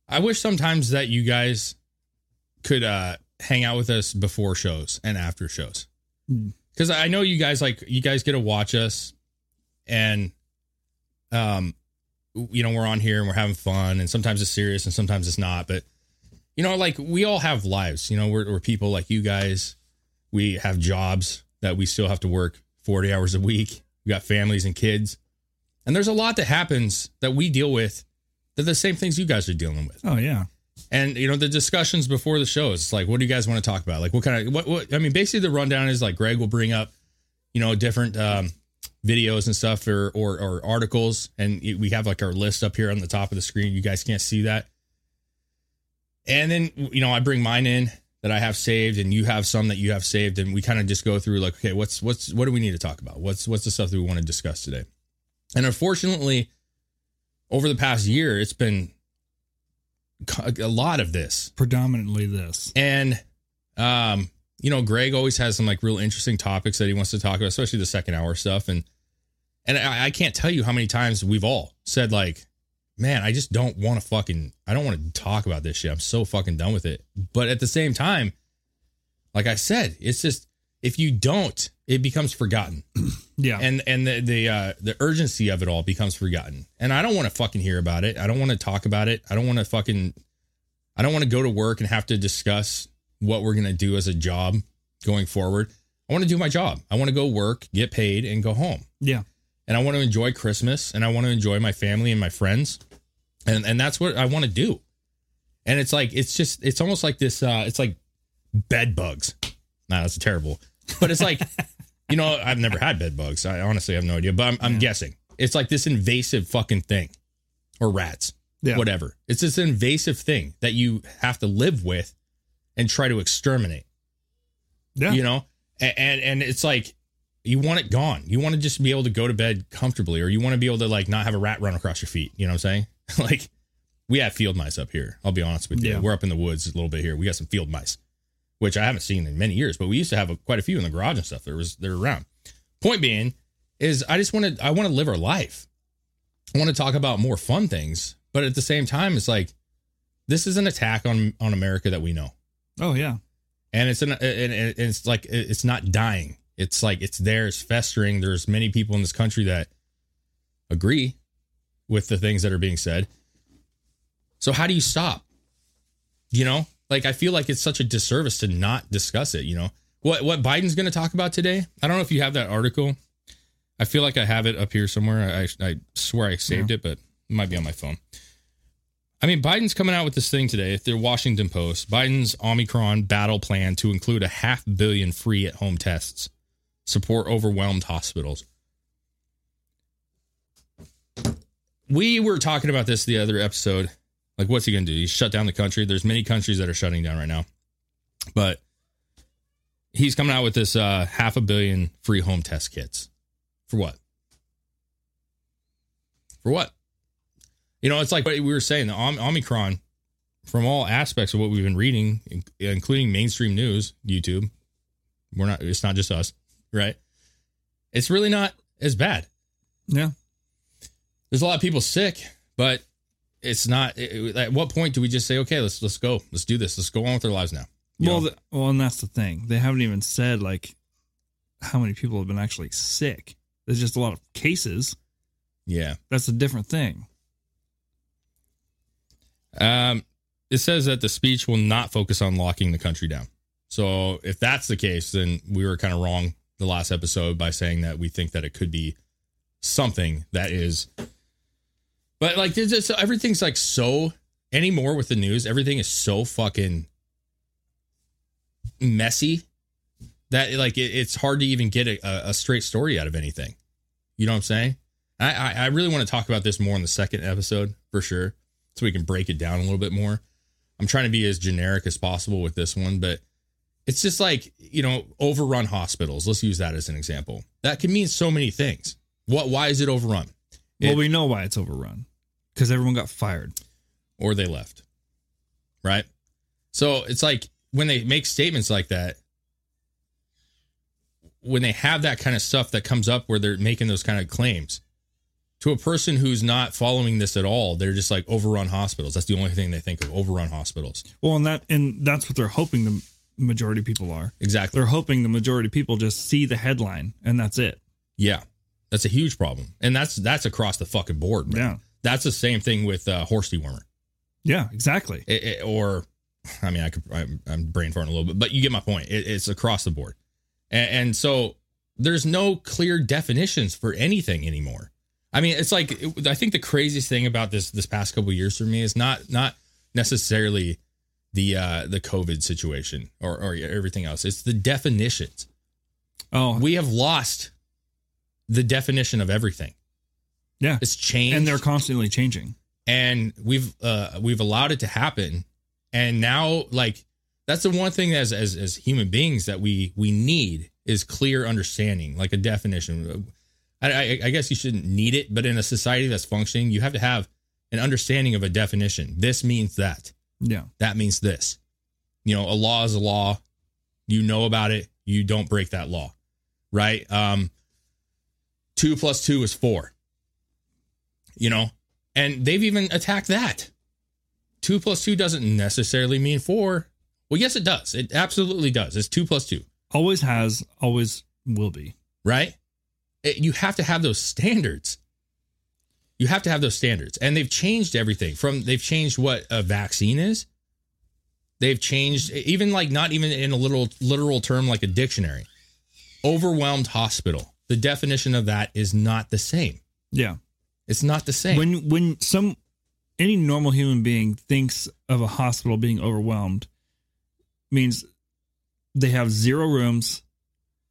I wish sometimes that you guys could uh hang out with us before shows and after shows, because I know you guys like you guys get to watch us, and um, you know, we're on here and we're having fun, and sometimes it's serious and sometimes it's not, but you know, like we all have lives. You know, we're, we're people like you guys. We have jobs that we still have to work 40 hours a week. We got families and kids. And there's a lot that happens that we deal with that the same things you guys are dealing with. oh yeah. And you know, the discussions before the shows, it's like, what do you guys want to talk about? Like what kind of what what I mean, basically the rundown is like Greg will bring up, you know, different um videos and stuff or or, or articles and we have like our list up here on the top of the screen. You guys can't see that. And then you know, I bring mine in that I have saved and you have some that you have saved and we kind of just go through like, okay, what's what's what do we need to talk about? What's what's the stuff that we want to discuss today? And unfortunately, over the past year, it's been a lot of this. Predominantly this. And um, you know, Greg always has some like real interesting topics that he wants to talk about, especially the second hour stuff. And and I, I can't tell you how many times we've all said like, man, I just don't want to fucking I don't want to talk about this shit. I'm so fucking done with it. But at the same time, like I said, it's just if you don't, it becomes forgotten. Yeah. And and the the uh the urgency of it all becomes forgotten. And I don't want to fucking hear about it. I don't want to talk about it. I don't want to fucking I don't want to go to work and have to discuss what we're going to do as a job going forward. I want to do my job. I want to go work, get paid and go home. yeah. And I want to enjoy Christmas and I want to enjoy my family and my friends. And and that's what I want to do. And it's like it's just it's almost like this uh it's like bed bugs. Nah, that's terrible. But it's like you know, I've never had bed bugs. I honestly have no idea, but I'm, I'm guessing it's like this invasive fucking thing, or rats, Yeah. whatever. It's this invasive thing that you have to live with and try to exterminate. Yeah. You know, A- and and it's like you want it gone. You want to just be able to go to bed comfortably, or you want to be able to like not have a rat run across your feet. You know what I'm saying? like we have field mice up here. I'll be honest with you. Yeah. We're up in the woods a little bit here. We got some field mice, which I haven't seen in many years, but we used to have a, quite a few in the garage and stuff. There was they're around. Point being is I just want to I want to live our life. I want to talk about more fun things, but at the same time, it's like this is an attack on on America that we know Oh yeah. and it's an and and it's like it's not dying. It's like it's there, it's festering. There's many people in this country that agree with the things that are being said. So how do you stop? You know, like I feel like it's such a disservice to not discuss it. You know, what what Biden's going to talk about today? I don't know if you have that article. I feel like I have it up here somewhere. I, I swear I saved it, but it might be on my phone. I mean, Biden's coming out with this thing today. If the Washington Post, Biden's Omicron battle plan to include a half billion free at home tests, support overwhelmed hospitals. We were talking about this the other episode. Like, what's he going to do? He's shut down the country. There's many countries that are shutting down right now, but he's coming out with this uh, half a billion free home test kits. For what? For what? You know, it's like what we were saying, the Om- Omicron, from all aspects of what we've been reading, in- including mainstream news, YouTube. We're not. It's not just us, right? It's really not as bad. Yeah. There's a lot of people sick, but it's not. it- at what point do we just say, okay, let's let's go, let's do this, let's go on with our lives now? You Well, the, well, and that's the thing. They haven't even said like how many people have been actually sick. There's just a lot of cases. yeah. That's a different thing. Um, it says that the speech will not focus on locking the country down. So if that's the case, then we were kind of wrong the last episode by saying that we think that it could be something that is. But like, there's just, everything's like so anymore with the news. Everything is so fucking messy that like it, it's hard to even get a, a straight story out of anything. You know what I'm saying? I, I, I really want to talk about this more in the second episode for sure, so we can break it down a little bit more. I'm trying to be as generic as possible with this one, but it's just like you know, overrun hospitals. Let's use that as an example. That can mean so many things. What? Why is it overrun? Well, It- we know why it's overrun because everyone got fired. or they left. Right? So it's like when they make statements like that, when they have that kind of stuff that comes up where they're making those kind of claims to a person who's not following this at all, they're just like overrun hospitals. That's the only thing they think of overrun hospitals. Well, and that and that's what they're hoping the majority people are. Exactly. They're hoping the majority of people just see the headline and that's it. Yeah. That's a huge problem. And that's that's across the fucking board. Man. Yeah. That's the same thing with uh, horse dewormer. Yeah, exactly. it, it- or I mean, I could I'm, I'm brain farting a little bit, but you get my point. It, it's across the board, and, and so there's no clear definitions for anything anymore. I mean, it's like I think the craziest thing about this this past couple of years for me is not not necessarily the uh the COVID situation or or everything else. It's the definitions. Oh, We have lost the definition of everything. yeah. It's changed, And they're constantly changing. and we've uh we've allowed it to happen and now like that's the one thing as as as human beings that we we need is clear understanding like a definition I, I i guess you shouldn't need it but in a society that's functioning you have to have an understanding of a definition this means that Yeah. that means this. You know a law is a law. You know about it. You don't break that law right? Um two plus two is four you know? And they've even attacked that. Two plus two doesn't necessarily mean four. Well yes it does. It absolutely does. It's two plus two. Always has, always will be. right? It- you have to have those standards you have to have those standards. And they've changed everything from they've changed what a vaccine is. They've changed even like not even in a literal literal term like a dictionary. Overwhelmed hospital. The definition of that is not the same. Yeah. it's not the same. When when some any normal human being thinks of a hospital being overwhelmed means they have zero rooms,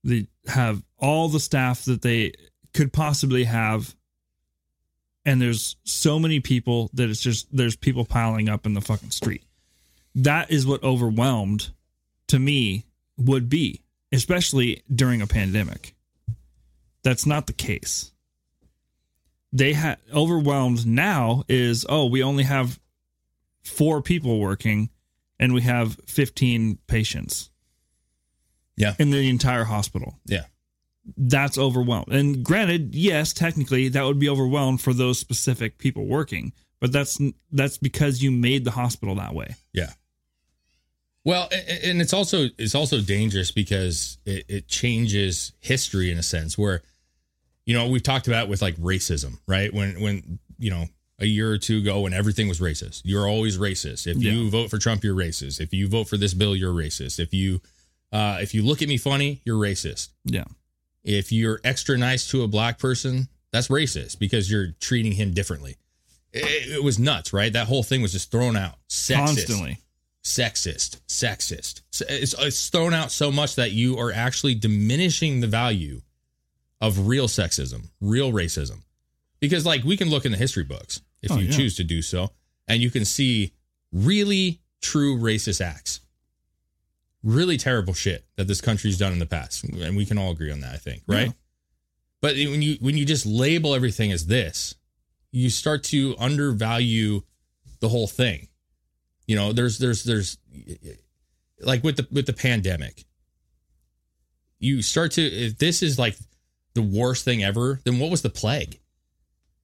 they have all the staff that they could possibly have and there's so many people that it's just there's people piling up in the fucking street. That is what overwhelmed to me would be, especially during a pandemic. That's not the case they had overwhelmed now is oh we only have four people working and we have 15 patients yeah in the entire hospital yeah that's overwhelmed and granted yes technically that would be overwhelmed for those specific people working but that's that's because you made the hospital that way Yeah. Well, and it's also it's also dangerous because it, it changes history in a sense where, you know, we've talked about with like racism, right? When when you know a year or two ago when everything was racist. You're always racist. If you vote for Trump, you're racist. If you vote for this bill, you're racist. If you uh, if you look at me funny, you're racist. Yeah. If you're extra nice to a black person, that's racist because you're treating him differently. It, it was nuts, right? That whole thing was just thrown out. Sexist, Constantly. sexist, sexist. It's, it's thrown out so much that you are actually diminishing the value of real sexism, real racism. Because, like, we can look in the history books if Oh, you yeah. choose to do so, and you can see really true racist acts, really terrible shit that this country's done in the past, and we can all agree on that. I think, right? Yeah. But when you when you just label everything as this, you start to undervalue the whole thing. You know, there's there's there's like with the with the pandemic. You start to if this is like the worst thing ever, then what was the plague?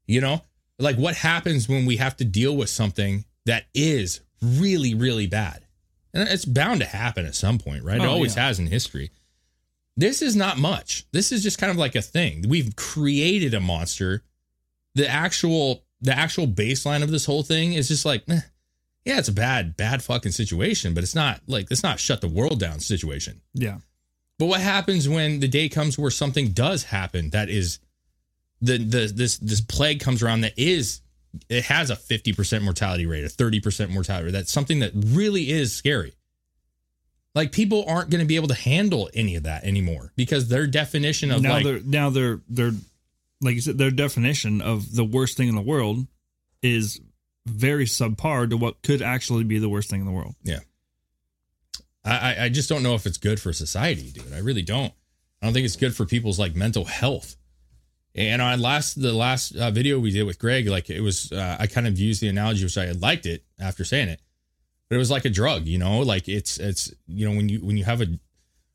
You know? Like what happens when we have to deal with something that is really really bad? And it's bound to happen at some point, right? it Oh, always yeah. has in history. This is not much. This is just kind of like a thing. We've created a monster. The actual the actual baseline of this whole thing is just like, eh, yeah, it's a bad, bad fucking situation, but it's not like it's not shut the world down situation. Yeah. But what happens when the day comes where something does happen that is the the this this plague comes around that is it has a 50% mortality rate, a 30% mortality rate. That's something that really is scary. Like people aren't going to be able to handle any of that anymore because their definition of now like they're now they're they're like you said, their definition of the worst thing in the world is very subpar to what could actually be the worst thing in the world. Yeah. I, I- I just don't know if it's good for society, dude. I really don't. I don't think it's good for people's like mental health. And on last the last uh, video we did with Greg, like it was, uh, I kind of used the analogy, which I liked it after saying it, but it was like a drug, you know, like it's it's you know when you when you have a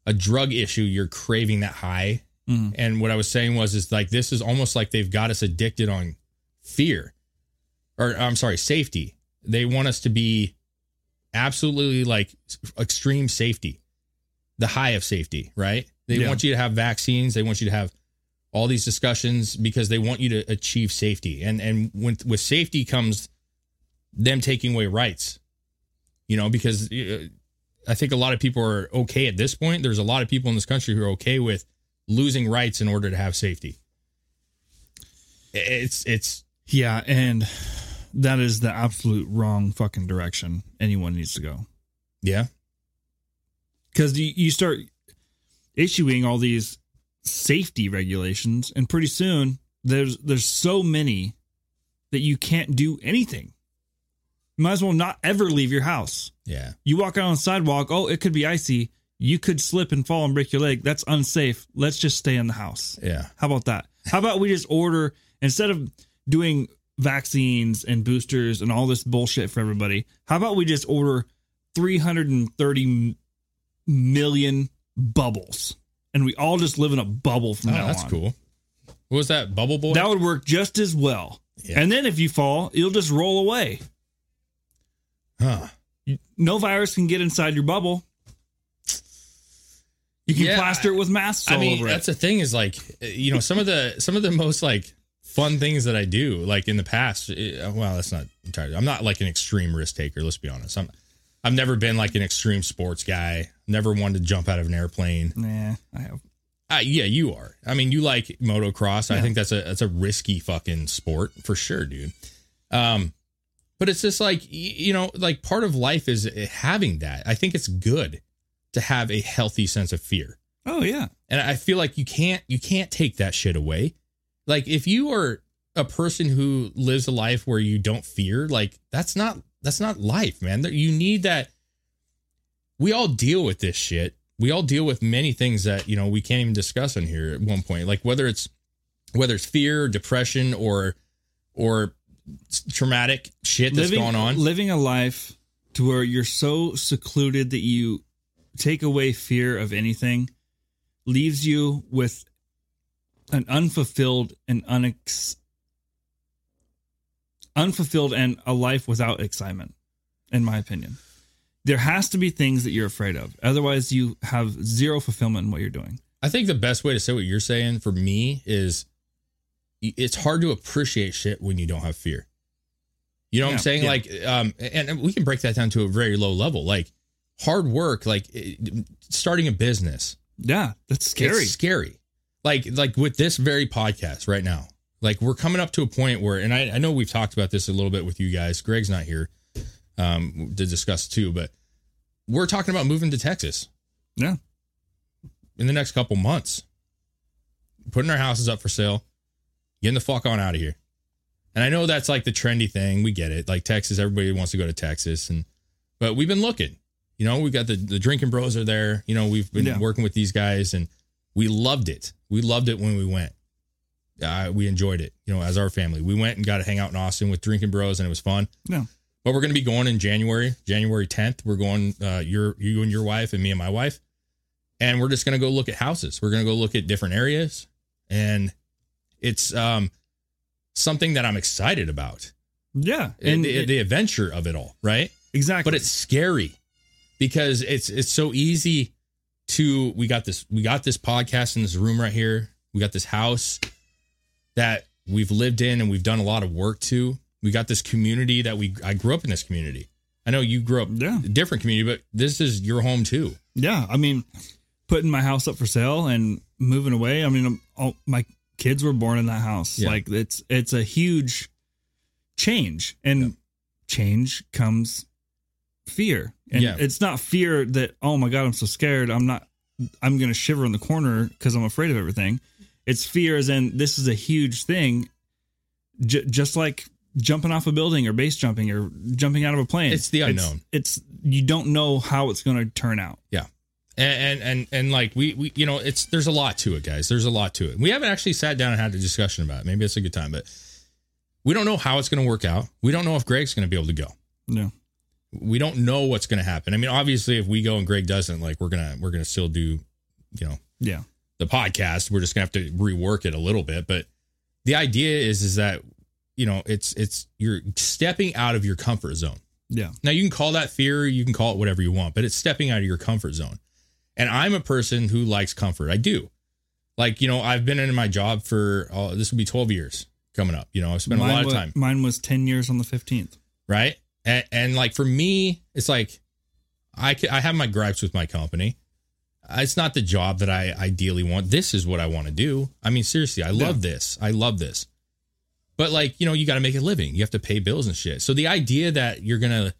a drug issue, you're craving that high. And what I was saying was, is like this is almost like they've got us addicted on fear, or I'm sorry, safety. They want us to be absolutely like extreme safety, the high of safety, right? They Yeah. want you to have vaccines. They want you to have all these discussions because they want you to achieve safety. And and when, with safety comes them taking away rights, you know, because uh, I think a lot of people are okay at this point. There's a lot of people in this country who are okay with losing rights in order to have safety. It's it's Yeah, and that is the absolute wrong fucking direction anyone needs to go. yeah. Because you, you start issuing all these safety regulations, and pretty soon there's there's so many that you can't do anything. You might as well not ever leave your house. Yeah. You walk out on the sidewalk, oh, it could be icy. You could slip and fall and break your leg. That's unsafe. Let's just stay in the house. Yeah. How about that? How about we just order instead of doing vaccines and boosters and all this bullshit for everybody? How about we just order 330 million bubbles and we all just live in a bubble from Oh, now that's on? cool. What was that? Bubble boy? That would work just as well. Yeah. And then if you fall, you'll just roll away. huh. No virus can get inside your bubble. You can Yeah, plaster it with masks I all mean, that's it. the thing is like, you know, some of the some of the most like fun things that I do, like in the past. eh, Well, that's not entirely. I'm not like an extreme risk taker. Let's be honest. I'm. I've never been like an extreme sports guy. Never wanted to jump out of an airplane. Nah, I have. Uh, yeah, you are. I mean, you like motocross. I think that's a that's a risky fucking sport for sure, dude. Um, but it's just like you know, like part of life is having that. I think it's good to have a healthy sense of fear. Oh yeah. And I feel like you can't you can't take that shit away. Like if you are a person who lives a life where you don't fear, like that's not that's not life, man. You need that. We all deal with this shit. We all deal with many things that you know we can't even discuss on here at one point. Like whether it's whether it's fear, depression, or or traumatic shit that's living, going on. Living a life to where you're so secluded that you take away fear of anything leaves you with an unfulfilled and unex- unfulfilled and a life without excitement in my opinion there has to be things that you're afraid of otherwise you have zero fulfillment in what you're doing I think the best way to say what you're saying for me is it's hard to appreciate shit when you don't have fear. You know what I'm saying? yeah. Like, um, and and we can break that down to a very low level. Like, hard work, like starting a business. Yeah, that's scary. It's scary. Like, like with this very podcast right now, like we're coming up to a point where, and I, I know we've talked about this a little bit with you guys. Greg's not here um, to discuss too, but we're talking about moving to Texas yeah. in the next couple months, putting our houses up for sale, getting the fuck on out of here. And I know that's like the trendy thing. We get it. Like Texas, everybody wants to go to Texas, and but we've been looking. You know, we got the the drinking bros are there. You know, we've been Yeah. working with these guys, and we loved it. We loved it when we went. Uh, we enjoyed it. You know, as our family, we went and got to hang out in Austin with drinking bros, and it was fun. Yeah. But we're going to be going in January, January 10th. We're going, uh, your, you and your wife and me and my wife. And we're just going to go look at houses. We're going to go look at different areas. And it's, um, something that I'm excited about. Yeah. And it- the adventure of it all, right? exactly. But it's scary because it's, it's so easy to, we got this, we got this podcast in this room right here. We got this house that we've lived in and we've done a lot of work to. We got this community that we I grew up in this community. I know you grew up Yeah. a different community, but this is your home too. Yeah, I mean, putting my house up for sale and moving away. I mean, all, my kids were born in that house. Yeah. Like it's it's a huge change, and change comes fear. And Yeah. it's not fear that oh my god, I'm so scared. I'm not. I'm gonna shiver in the corner because I'm afraid of everything. It's fear as in this is a huge thing, j- just like jumping off a building or base jumping or jumping out of a plane. It's the unknown. It's, you don't know how it's going to turn out. Yeah. And, and and and like we we you know it's there's a lot to it guys there's a lot to it we haven't actually sat down and had a discussion about it maybe it's a good time but we don't know how it's going to work out we don't know if Greg's going to be able to go No. we don't know what's going to happen I mean obviously if we go and Greg doesn't like we're gonna we're gonna still do you know Yeah. The podcast we're just gonna have to rework it a little bit but the idea is is that you know it's it's you're stepping out of your comfort zone Yeah. now you can call that fear, you can call it whatever you want, but it's stepping out of your comfort zone. And I'm a person who likes comfort. I do. Like, you know, I've been in my job for oh, this will be 12 years coming up. You know, I've spent a Mine lot of time, Mine was 10 years on the 15th. right? And, and like for me, it's like I I have my gripes with my company. Uh, it's not the job that I ideally want. This is what I want to do. I mean, seriously, I love this. I love this. But like, you know, you got to make a living. You have to pay bills and shit. So the idea that you're going to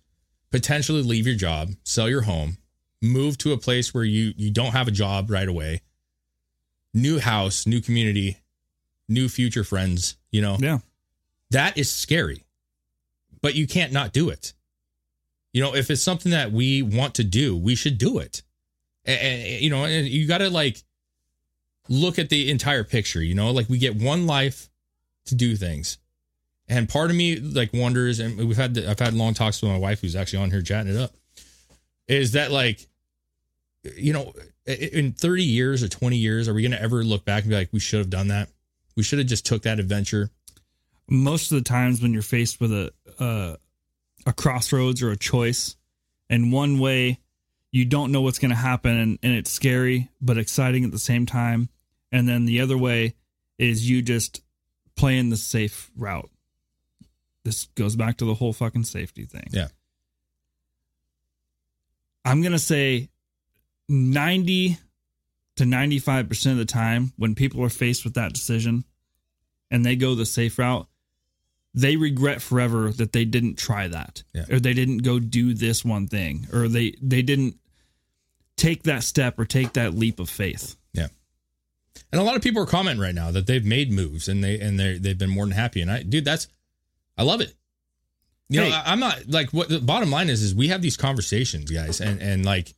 potentially leave your job, sell your home, move to a place where you you don't have a job right away, new house, new community, new future friends, you know. Yeah. That is scary. But you can't not do it. You know, if it's something that we want to do, we should do it. And, and, you know, you got to like look at the entire picture, you know, like we get one life to do things. And part of me like wonders, and we've had, I've had long talks with my wife who's actually on here chatting it up, is that like, you know, in 30 years or 20 years, are we going to ever look back and be like, we should have done that? We should have just took that adventure. Most of the times when you're faced with a, uh, a crossroads or a choice, and one way you don't know what's going to happen and, and it's scary but exciting at the same time. And then the other way is you just playing the safe route. This goes back to the whole fucking safety thing. Yeah. I'm going to say 90 to 95% of the time when people are faced with that decision and they go the safe route, they regret forever that they didn't try that Yeah. or they didn't go do this one thing or they they didn't take that step or take that leap of faith. Yeah. And a lot of people are commenting right now that they've made moves and they and they they've been more than happy. And I, dude, that's I love it. You know, Hey. I, I'm not like what the bottom line is is we have these conversations, guys, and and like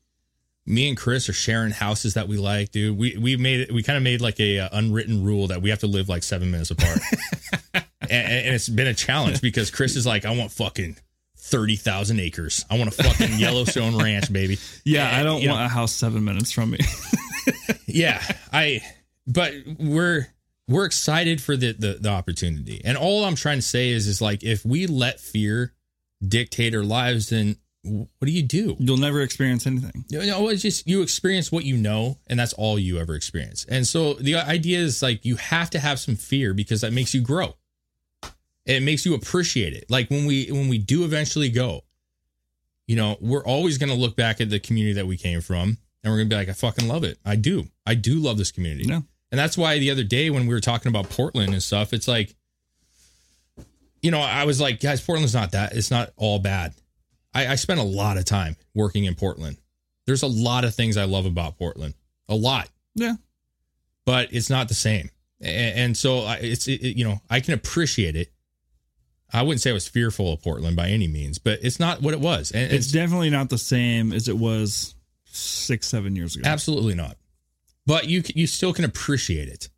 me and Chris are sharing houses that we like, dude. We we made it. We kind of made like a uh, unwritten rule that we have to live like seven minutes apart, and, and it's been a challenge because Chris is like, I want fucking thirty thousand acres. I want a fucking Yellowstone ranch, baby. Yeah, And, I don't you know, want a house 7 minutes from me. yeah i but we're we're excited for the, the the opportunity and all i'm trying to say is is like if we let fear dictate our lives then what do you do You'll never experience anything. you know it's just you experience what you know and that's all you ever experience and so the idea is like you have to have some fear because that makes you grow It makes you appreciate it. Like when we when we do eventually go, you know, we're always going to look back at the community that we came from and we're going to be like I fucking love it. I do. I do love this community. Yeah. And that's why the other day when we were talking about Portland and stuff, it's like you know, I was like, guys, Portland's not that. It's not all bad. I, I spent a lot of time working in Portland. There's a lot of things I love about Portland. A lot Yeah. but it's not the same. And, and so I- it's it, you know I can appreciate it. I wouldn't say I was fearful of Portland by any means, but it's not what it was, and It's it's, definitely not the same as it was six, seven years ago. absolutely not. But you you still can appreciate it,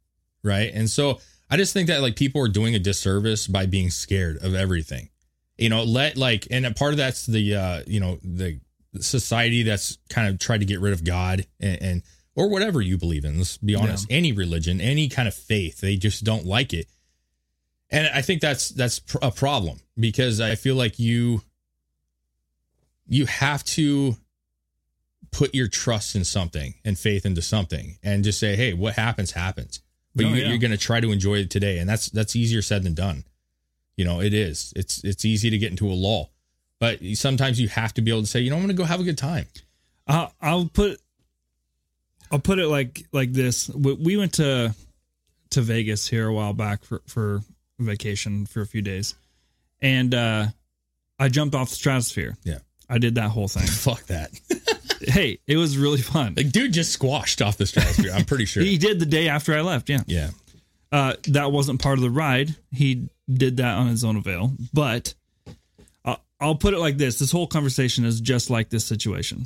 right? And so I just think that like people are doing a disservice by being scared of everything. You know, let like, and a part of that's the uh, you know the society that's kind of tried to get rid of God and, and or whatever you believe in. Let's be honest, any religion, any kind of faith, they just don't like it. And I think that's that's pr- a problem because I feel like you you have to put your trust in something and faith into something and just say, "Hey, what happens happens." But Oh, you, yeah. you're going to try to enjoy it today, and that's that's easier said than done. You know, it is. It's it's easy to get into a lull, but sometimes you have to be able to say, "You know, I'm going to go have a good time." I'll, I'll put I'll put it like like this. We, we went to to Vegas here a while back for for vacation for a few days, and uh, I jumped off the stratosphere. Yeah. I did that whole thing. Fuck that. hey, it was really fun. Like, dude just squashed off the stratosphere. I'm pretty sure. He did the day after I left. Yeah. yeah. Uh, that wasn't part of the ride. He did that on his own avail. But uh, I'll put it like this: this whole conversation is just like this situation.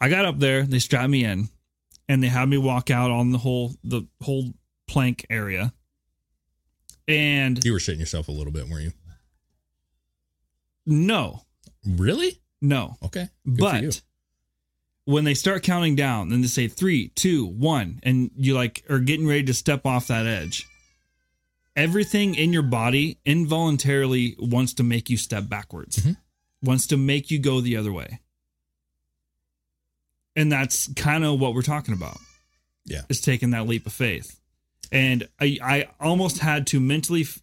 I got up there, they strapped me in, and they had me walk out on the whole the whole plank area. And You were shitting yourself a little bit, weren't you? no, Really? no. Okay. Good but when they start counting down then they say three, two, one, and you like are getting ready to step off that edge, everything in your body involuntarily wants to make you step backwards, Mm-hmm. wants to make you go the other way. And that's kind of what we're talking about. Yeah. Is taking that leap of faith. And I, I almost had to mentally f-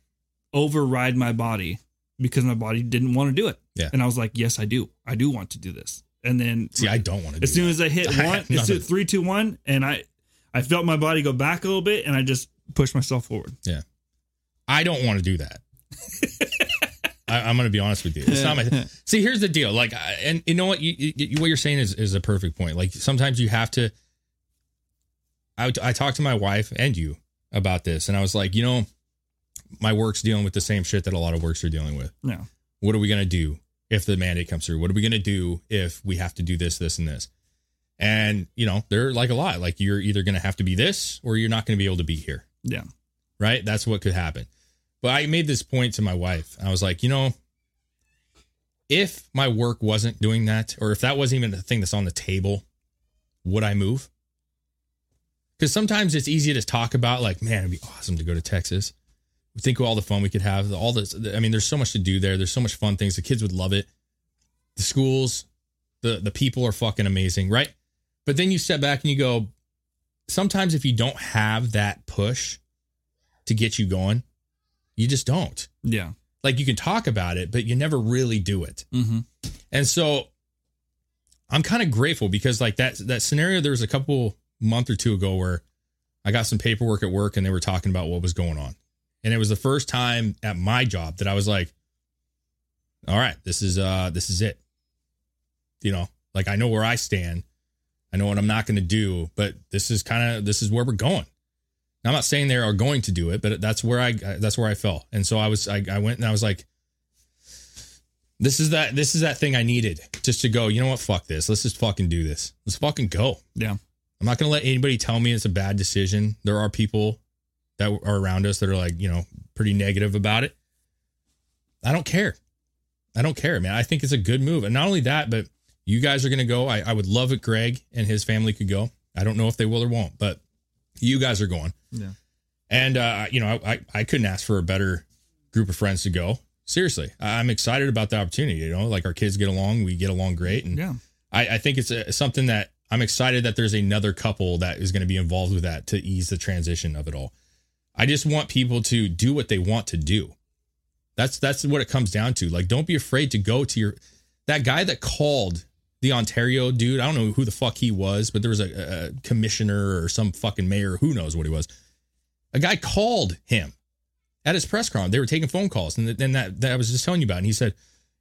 override my body because my body didn't want to do it. Yeah. And I was like, yes, I do. I do want to do this. And then See, I don't want to. as soon as I hit I one, none it's three, two, one, and I, I felt my body go back a little bit, and I just pushed myself forward. Yeah. I don't want to do that. I, I'm going to be honest with you. It's not my. See, here's the deal. Like, and you know what? You, you, what you're saying is is a perfect point. Like, sometimes you have to. I I talked to my wife and you about this, and I was like, you know, my work's dealing with the same shit that a lot of works are dealing with. Yeah. What are we going to do if the mandate comes through? What are we going to do if we have to do this, this, and this? And you know, they're like a lot. Like, you're either going to have to be this, or you're not going to be able to be here Yeah. right? That's what could happen. But I made this point to my wife. I was like, you know, if my work wasn't doing that, or if that wasn't even the thing that's on the table, would I move? Because sometimes it's easy to talk about, like, man, it'd be awesome to go to Texas. Think of all the fun we could have. All this, I mean, there's so much to do there. There's so much fun things. The kids would love it. The schools, the the people are fucking amazing, right? But then you step back and you go, sometimes if you don't have that push to get you going, you just don't. Yeah. Like you can talk about it, but you never really do it. Mm-hmm. And so I'm kind of grateful because like that that scenario there was a couple month or two ago where I got some paperwork at work and they were talking about what was going on. And it was the first time at my job that I was like, all right, this is uh this is it. You know, like I know where I stand. I know what I'm not going to do, but this is kind of this is where we're going. Now, I'm not saying they are going to do it, but that's where I that's where I fell. And so I was I, I went and I was like, this is that this is that thing I needed just to go. You know what? Fuck this. Let's just fucking do this. Let's fucking go. Yeah. I'm not gonna let anybody tell me it's a bad decision. There are people that are around us that are like you know pretty negative about it. I don't care. I don't care, man. I think it's a good move, and not only that, but you guys are gonna go. I, I would love it. Greg and his family could go. I don't know if they will or won't, but you guys are going. Yeah. And uh, you know, I I couldn't ask for a better group of friends to go. Seriously, I'm excited about the opportunity. You know, like our kids get along, we get along great, and Yeah. I, I think it's a, something that I'm excited that there's another couple that is going to be involved with that to ease the transition of it all. I just want people to do what they want to do. That's that's what it comes down to. Like, don't be afraid to go to your that guy that called the Ontario dude. I don't know who the fuck he was, but there was a, a commissioner or some fucking mayor. Who knows what he was? A guy called him at his press conference. They were taking phone calls, and then that, that I was just telling you about. And he said,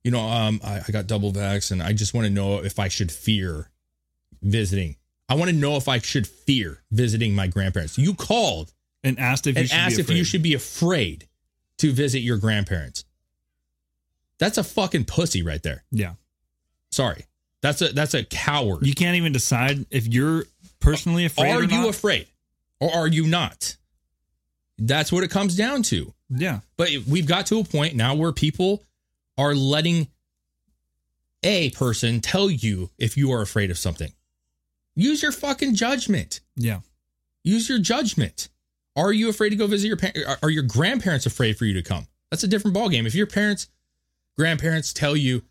"You know, um, I, I got double vax, and I just want to know if I should fear visiting. I want to know if I should fear visiting my grandparents." You called and asked if you and should asked be if you afraid. should be afraid to visit your grandparents. That's a fucking pussy right there. Yeah. Sorry. That's a that's a coward. You can't even decide if you're personally afraid. are you not. afraid or are you not? That's what it comes down to. Yeah. But we've got to a point now where people are letting a person tell you if you are afraid of something. Use your fucking judgment. Yeah. Use your judgment. Are you afraid to go visit your parents? Are your grandparents afraid for you to come? That's a different ballgame. If your parents, grandparents tell you,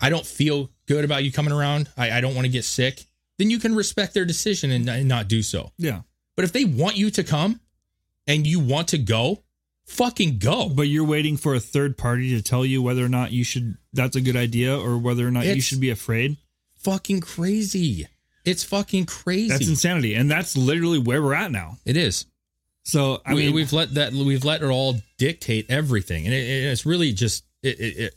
I don't feel good about you coming around, I, I don't want to get sick, then you can respect their decision and, and not do so. Yeah. But if they want you to come and you want to go, fucking go. But you're waiting for a third party to tell you whether or not you should that's a good idea or whether or not you should be afraid. Fucking crazy. It's fucking crazy. That's insanity. And that's literally where we're at now. it is. So I we, mean we've let that we've let it all dictate everything, and it, it- it's really just it, it it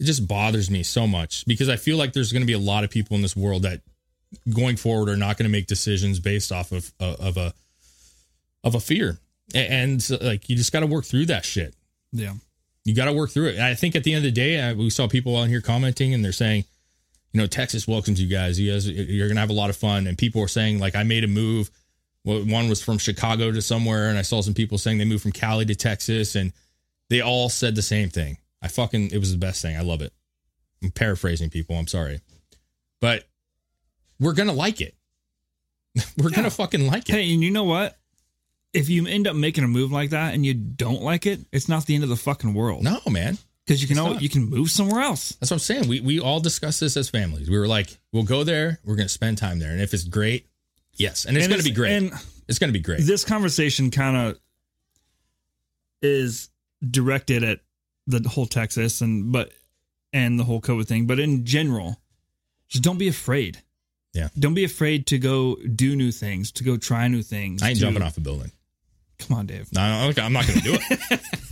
it just bothers me so much because I feel like there's going to be a lot of people in this world that going forward are not going to make decisions based off of uh, of a of a fear, A- and, like you just got to work through that shit. Yeah. You got to work through it. And I think at the end of the day, I, we saw people on here commenting, and they're saying, you know, Texas welcomes you guys. You guys, you're gonna have a lot of fun. And people are saying, like, I made a move. Well, one was from Chicago to somewhere, and I saw some people saying they moved from Cali to Texas, and they all said the same thing. I fucking, it was the best thing. I love it. I'm paraphrasing people. I'm sorry, but we're gonna like it. we're gonna fucking like it. Hey, and you know what? If you end up making a move like that and you don't like it, it's not the end of the fucking world. No, man. Because you can It's al- not. you can move somewhere else. That's what I'm saying. We we all discussed this as families. We were like, we'll go there. We're gonna spend time there, and if it's great, yes, and it's gonna be great. And it's gonna be great. this conversation kind of is directed at the whole Texas and but and the whole COVID thing, but in general, just don't be afraid. Yeah. Don't be afraid to go do new things, to go try new things. I ain't to- jumping off a building. Come on, Dave. No, I'm not going to do it.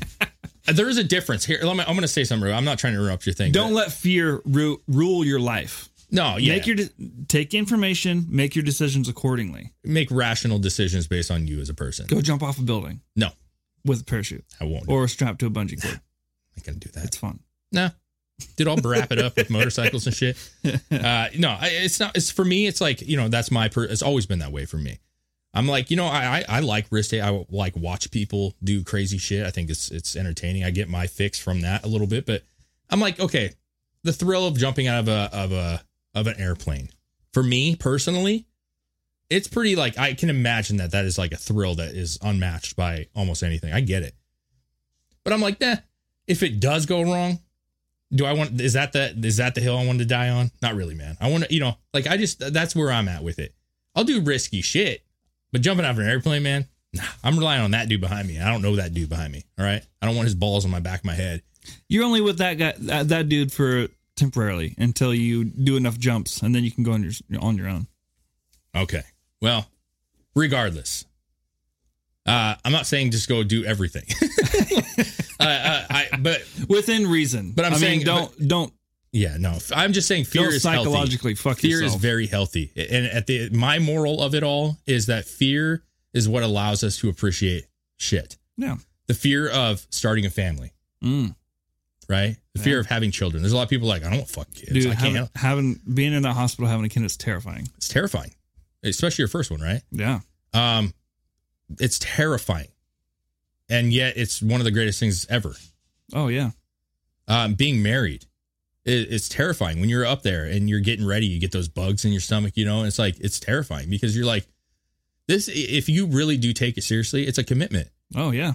there is a difference here. Let me, I'm going to say something. I'm not trying to interrupt your thing. Don't but- let fear ru- rule your life. no, yeah. Make your de- take information, make your decisions accordingly. make rational decisions based on you as a person. Go jump off a building No, with a parachute I won't. or strapped to a bungee cord. I can do that. It's fun. No, did all wrap it up with motorcycles and shit. Uh, no, it's not. It's for me. It's like you know that's my. Per, it's always been that way for me. I'm like you know I I, I like risk. I like watch people do crazy shit. I think it's it's entertaining. I get my fix from that a little bit, but I'm like okay, the thrill of jumping out of a of a of an airplane for me personally. It's pretty like I can imagine that that is like a thrill that is unmatched by almost anything. I get it, but I'm like, nah. If it does go wrong, do I want is that the is that the hill I want to die on? Not really, man. I want to, you know, like I just that's where I'm at with it. I'll do risky shit, but jumping out of an airplane, man, nah, I'm relying on that dude behind me. I don't know that dude behind me. All right, I don't want his balls on my back of my head. You're only with that guy, that, that dude for temporarily until you do enough jumps, and then you can go on your on your own. Okay, well, regardless, uh, I'm not saying just go do everything. uh, uh, I but within reason. But I'm I saying- mean, don't don't Yeah, no. I'm just saying fear Don't is psychologically healthy. fuck fear yourself. is very healthy. And at the my moral of it all is that fear is what allows us to appreciate shit. yeah. The fear of starting a family, Mm. right? The fear of having children. There's a lot of people like, I don't want fuck kids. Dude, I can't. having, being in that hospital having a kid is terrifying. It's terrifying. Especially your first one, right? Yeah. Um it's terrifying. And yet it's one of the greatest things ever. Oh yeah. um, being married it, it's terrifying. When you're up there and you're getting ready you get those bugs in your stomach you know and it's like it's terrifying because you're like this if you really do take it seriously it's a commitment. Oh yeah.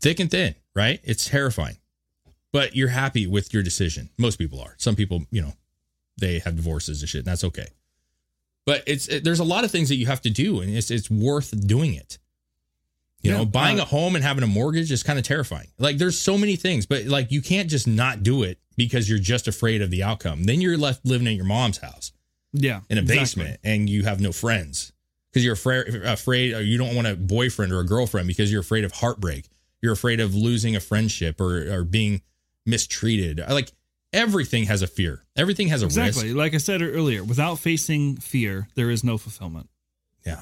thick and thin right? It's terrifying. But you're happy with your decision. Most people are. Some people you know they have divorces and shit and that's okay. But it's it, there's a lot of things that you have to do and it's it's worth doing it You Yeah, know, buying uh, a home and having a mortgage is kind of terrifying. Like there's so many things, but like you can't just not do it because you're just afraid of the outcome. Then you're left living at your mom's house Yeah. in a exactly. basement and you have no friends because you're afraid afraid or you don't want a boyfriend or a girlfriend because you're afraid of heartbreak. You're afraid of losing a friendship or or being mistreated. Like everything has a fear. Everything has a Exactly. risk. Like I said earlier, without facing fear, there is no fulfillment. Yeah.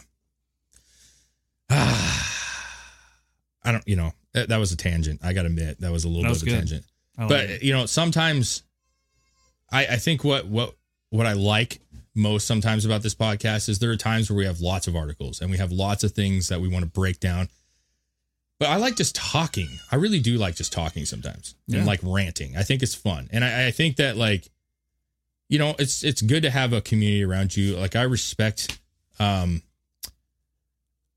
I don't, you know, that, that was a tangent. I got to admit, that was a little That bit of a tangent. Like but it. you know, sometimes I, I think what what what I like most sometimes about this podcast is there are times where we have lots of articles and we have lots of things that we want to break down. But I like just talking. I really do like just talking sometimes Yeah. and like ranting. I think it's fun, and I, I think that like, you know, it's it's good to have a community around you. Like I respect, um,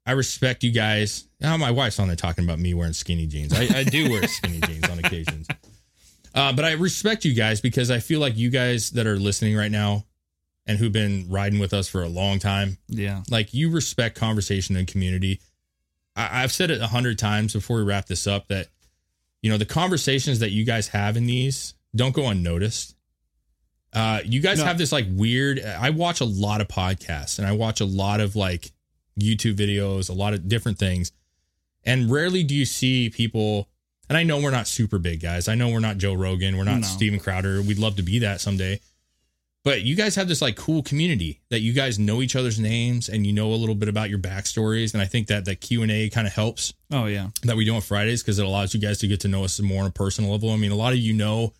I respect you guys. Now my wife's on there talking about me wearing skinny jeans. I, I do wear skinny jeans on occasions. Uh, but I respect you guys because I feel like you guys that are listening right now and who've been riding with us for a long time, Yeah. like you respect conversation and community. I, I've said it a hundred times before we wrap this up that, you know, the conversations that you guys have in these don't go unnoticed. Uh, you guys No. have this like weird. I watch a lot of podcasts and I watch a lot of like YouTube videos, a lot of different things, and rarely do you see people. And I know we're not super big guys. I know we're not Joe Rogan. We're not No. Steven Crowder. We'd love to be that someday. But you guys have this like cool community that you guys know each other's names and you know a little bit about your backstories. And I think that that Q and A kind of helps Oh yeah. that we do on Fridays because it allows you guys to get to know us more on a personal level. I mean, a lot of you know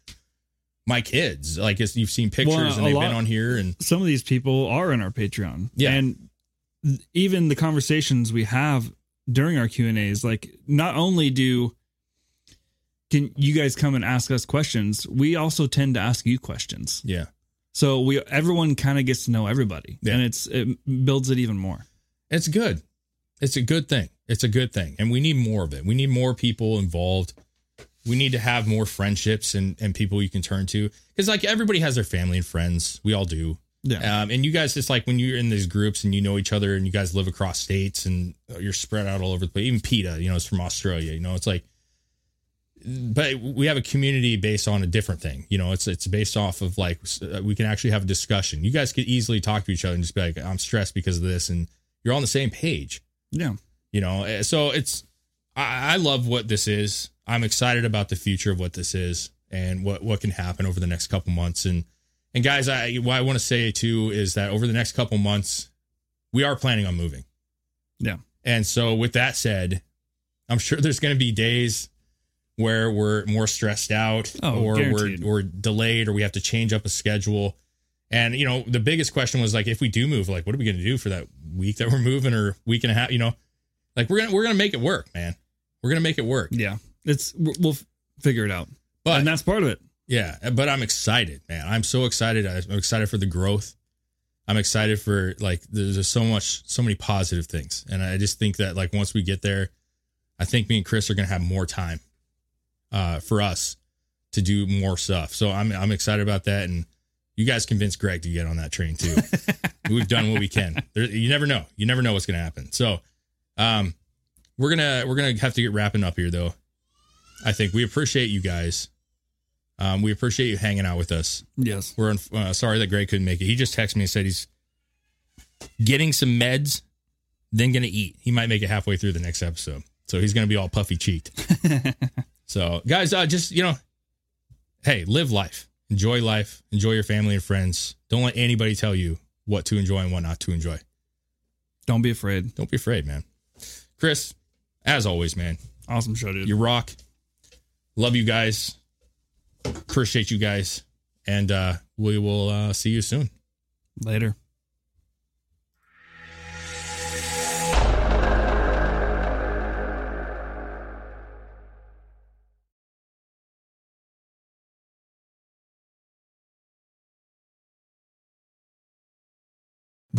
my kids, like you've seen pictures Well, and they've lot- been on here and Some of these people are in our Patreon. Yeah. And even the conversations we have during our Q and A's, like not only do can you guys come and ask us questions, we also tend to ask you questions. yeah. So we everyone kind of gets to know everybody, Yeah. and it's it builds it even more. It's good. It's a good thing. It's a good thing. And we need more of it. We need more people involved. We need to have more friendships and, and people you can turn to. Because like everybody has their family and friends. We all do. Yeah. Um, and you guys, it's like when you're in these groups and you know each other and you guys live across states and you're spread out all over the place. Even PETA, you know, is from Australia. You know, it's like, but we have a community based on a different thing. You know, it's it's based off of like uh, we can actually have a discussion. You guys could easily talk to each other and just be like, I'm stressed because of this, and you're on the same page yeah. you know eh, so it's I, I love what this is i'm excited about the future of what this is and what what can happen over the next couple months and and guys i what i want to say too is that over the next couple months we are planning on moving. Yeah. and so with that said i'm sure there's going to be days where we're more stressed out Oh, or we're we're delayed or we have to change up a schedule. And you know the biggest question was like if we do move like what are we going to do for that week that we're moving or week and a half you know? Like we're gonna we're gonna make it work man. We're gonna make it work. Yeah. It's we'll we'll figure it out, but and that's part of it. Yeah but i'm excited man. I'm so excited. I'm excited for the growth. I'm excited for like there's just so much so many positive things. And i just think that like once we get there i think me and chris are gonna have more time uh for us to do more stuff. So i'm i'm excited about that. And you guys convinced greg to get on that train too. We've done what we can. There, you never know. You never know what's gonna happen. So um we're gonna we're gonna have to get wrapping up here though. I think we appreciate you guys um, we appreciate you hanging out with us. Yes. We're uh, sorry that Greg couldn't make it. He just texted me and said he's getting some meds, then going to eat. He might make it halfway through the next episode. So he's going to be all puffy cheeked. so, guys, uh, just, you know, hey, live life, enjoy life, enjoy your family and friends. Don't let anybody tell you what to enjoy and what not to enjoy. Don't be afraid. Don't be afraid, man. Chris, as always, man, Awesome show, dude. you rock. Love you guys. Appreciate you guys. And uh, we will uh, see you soon. Later.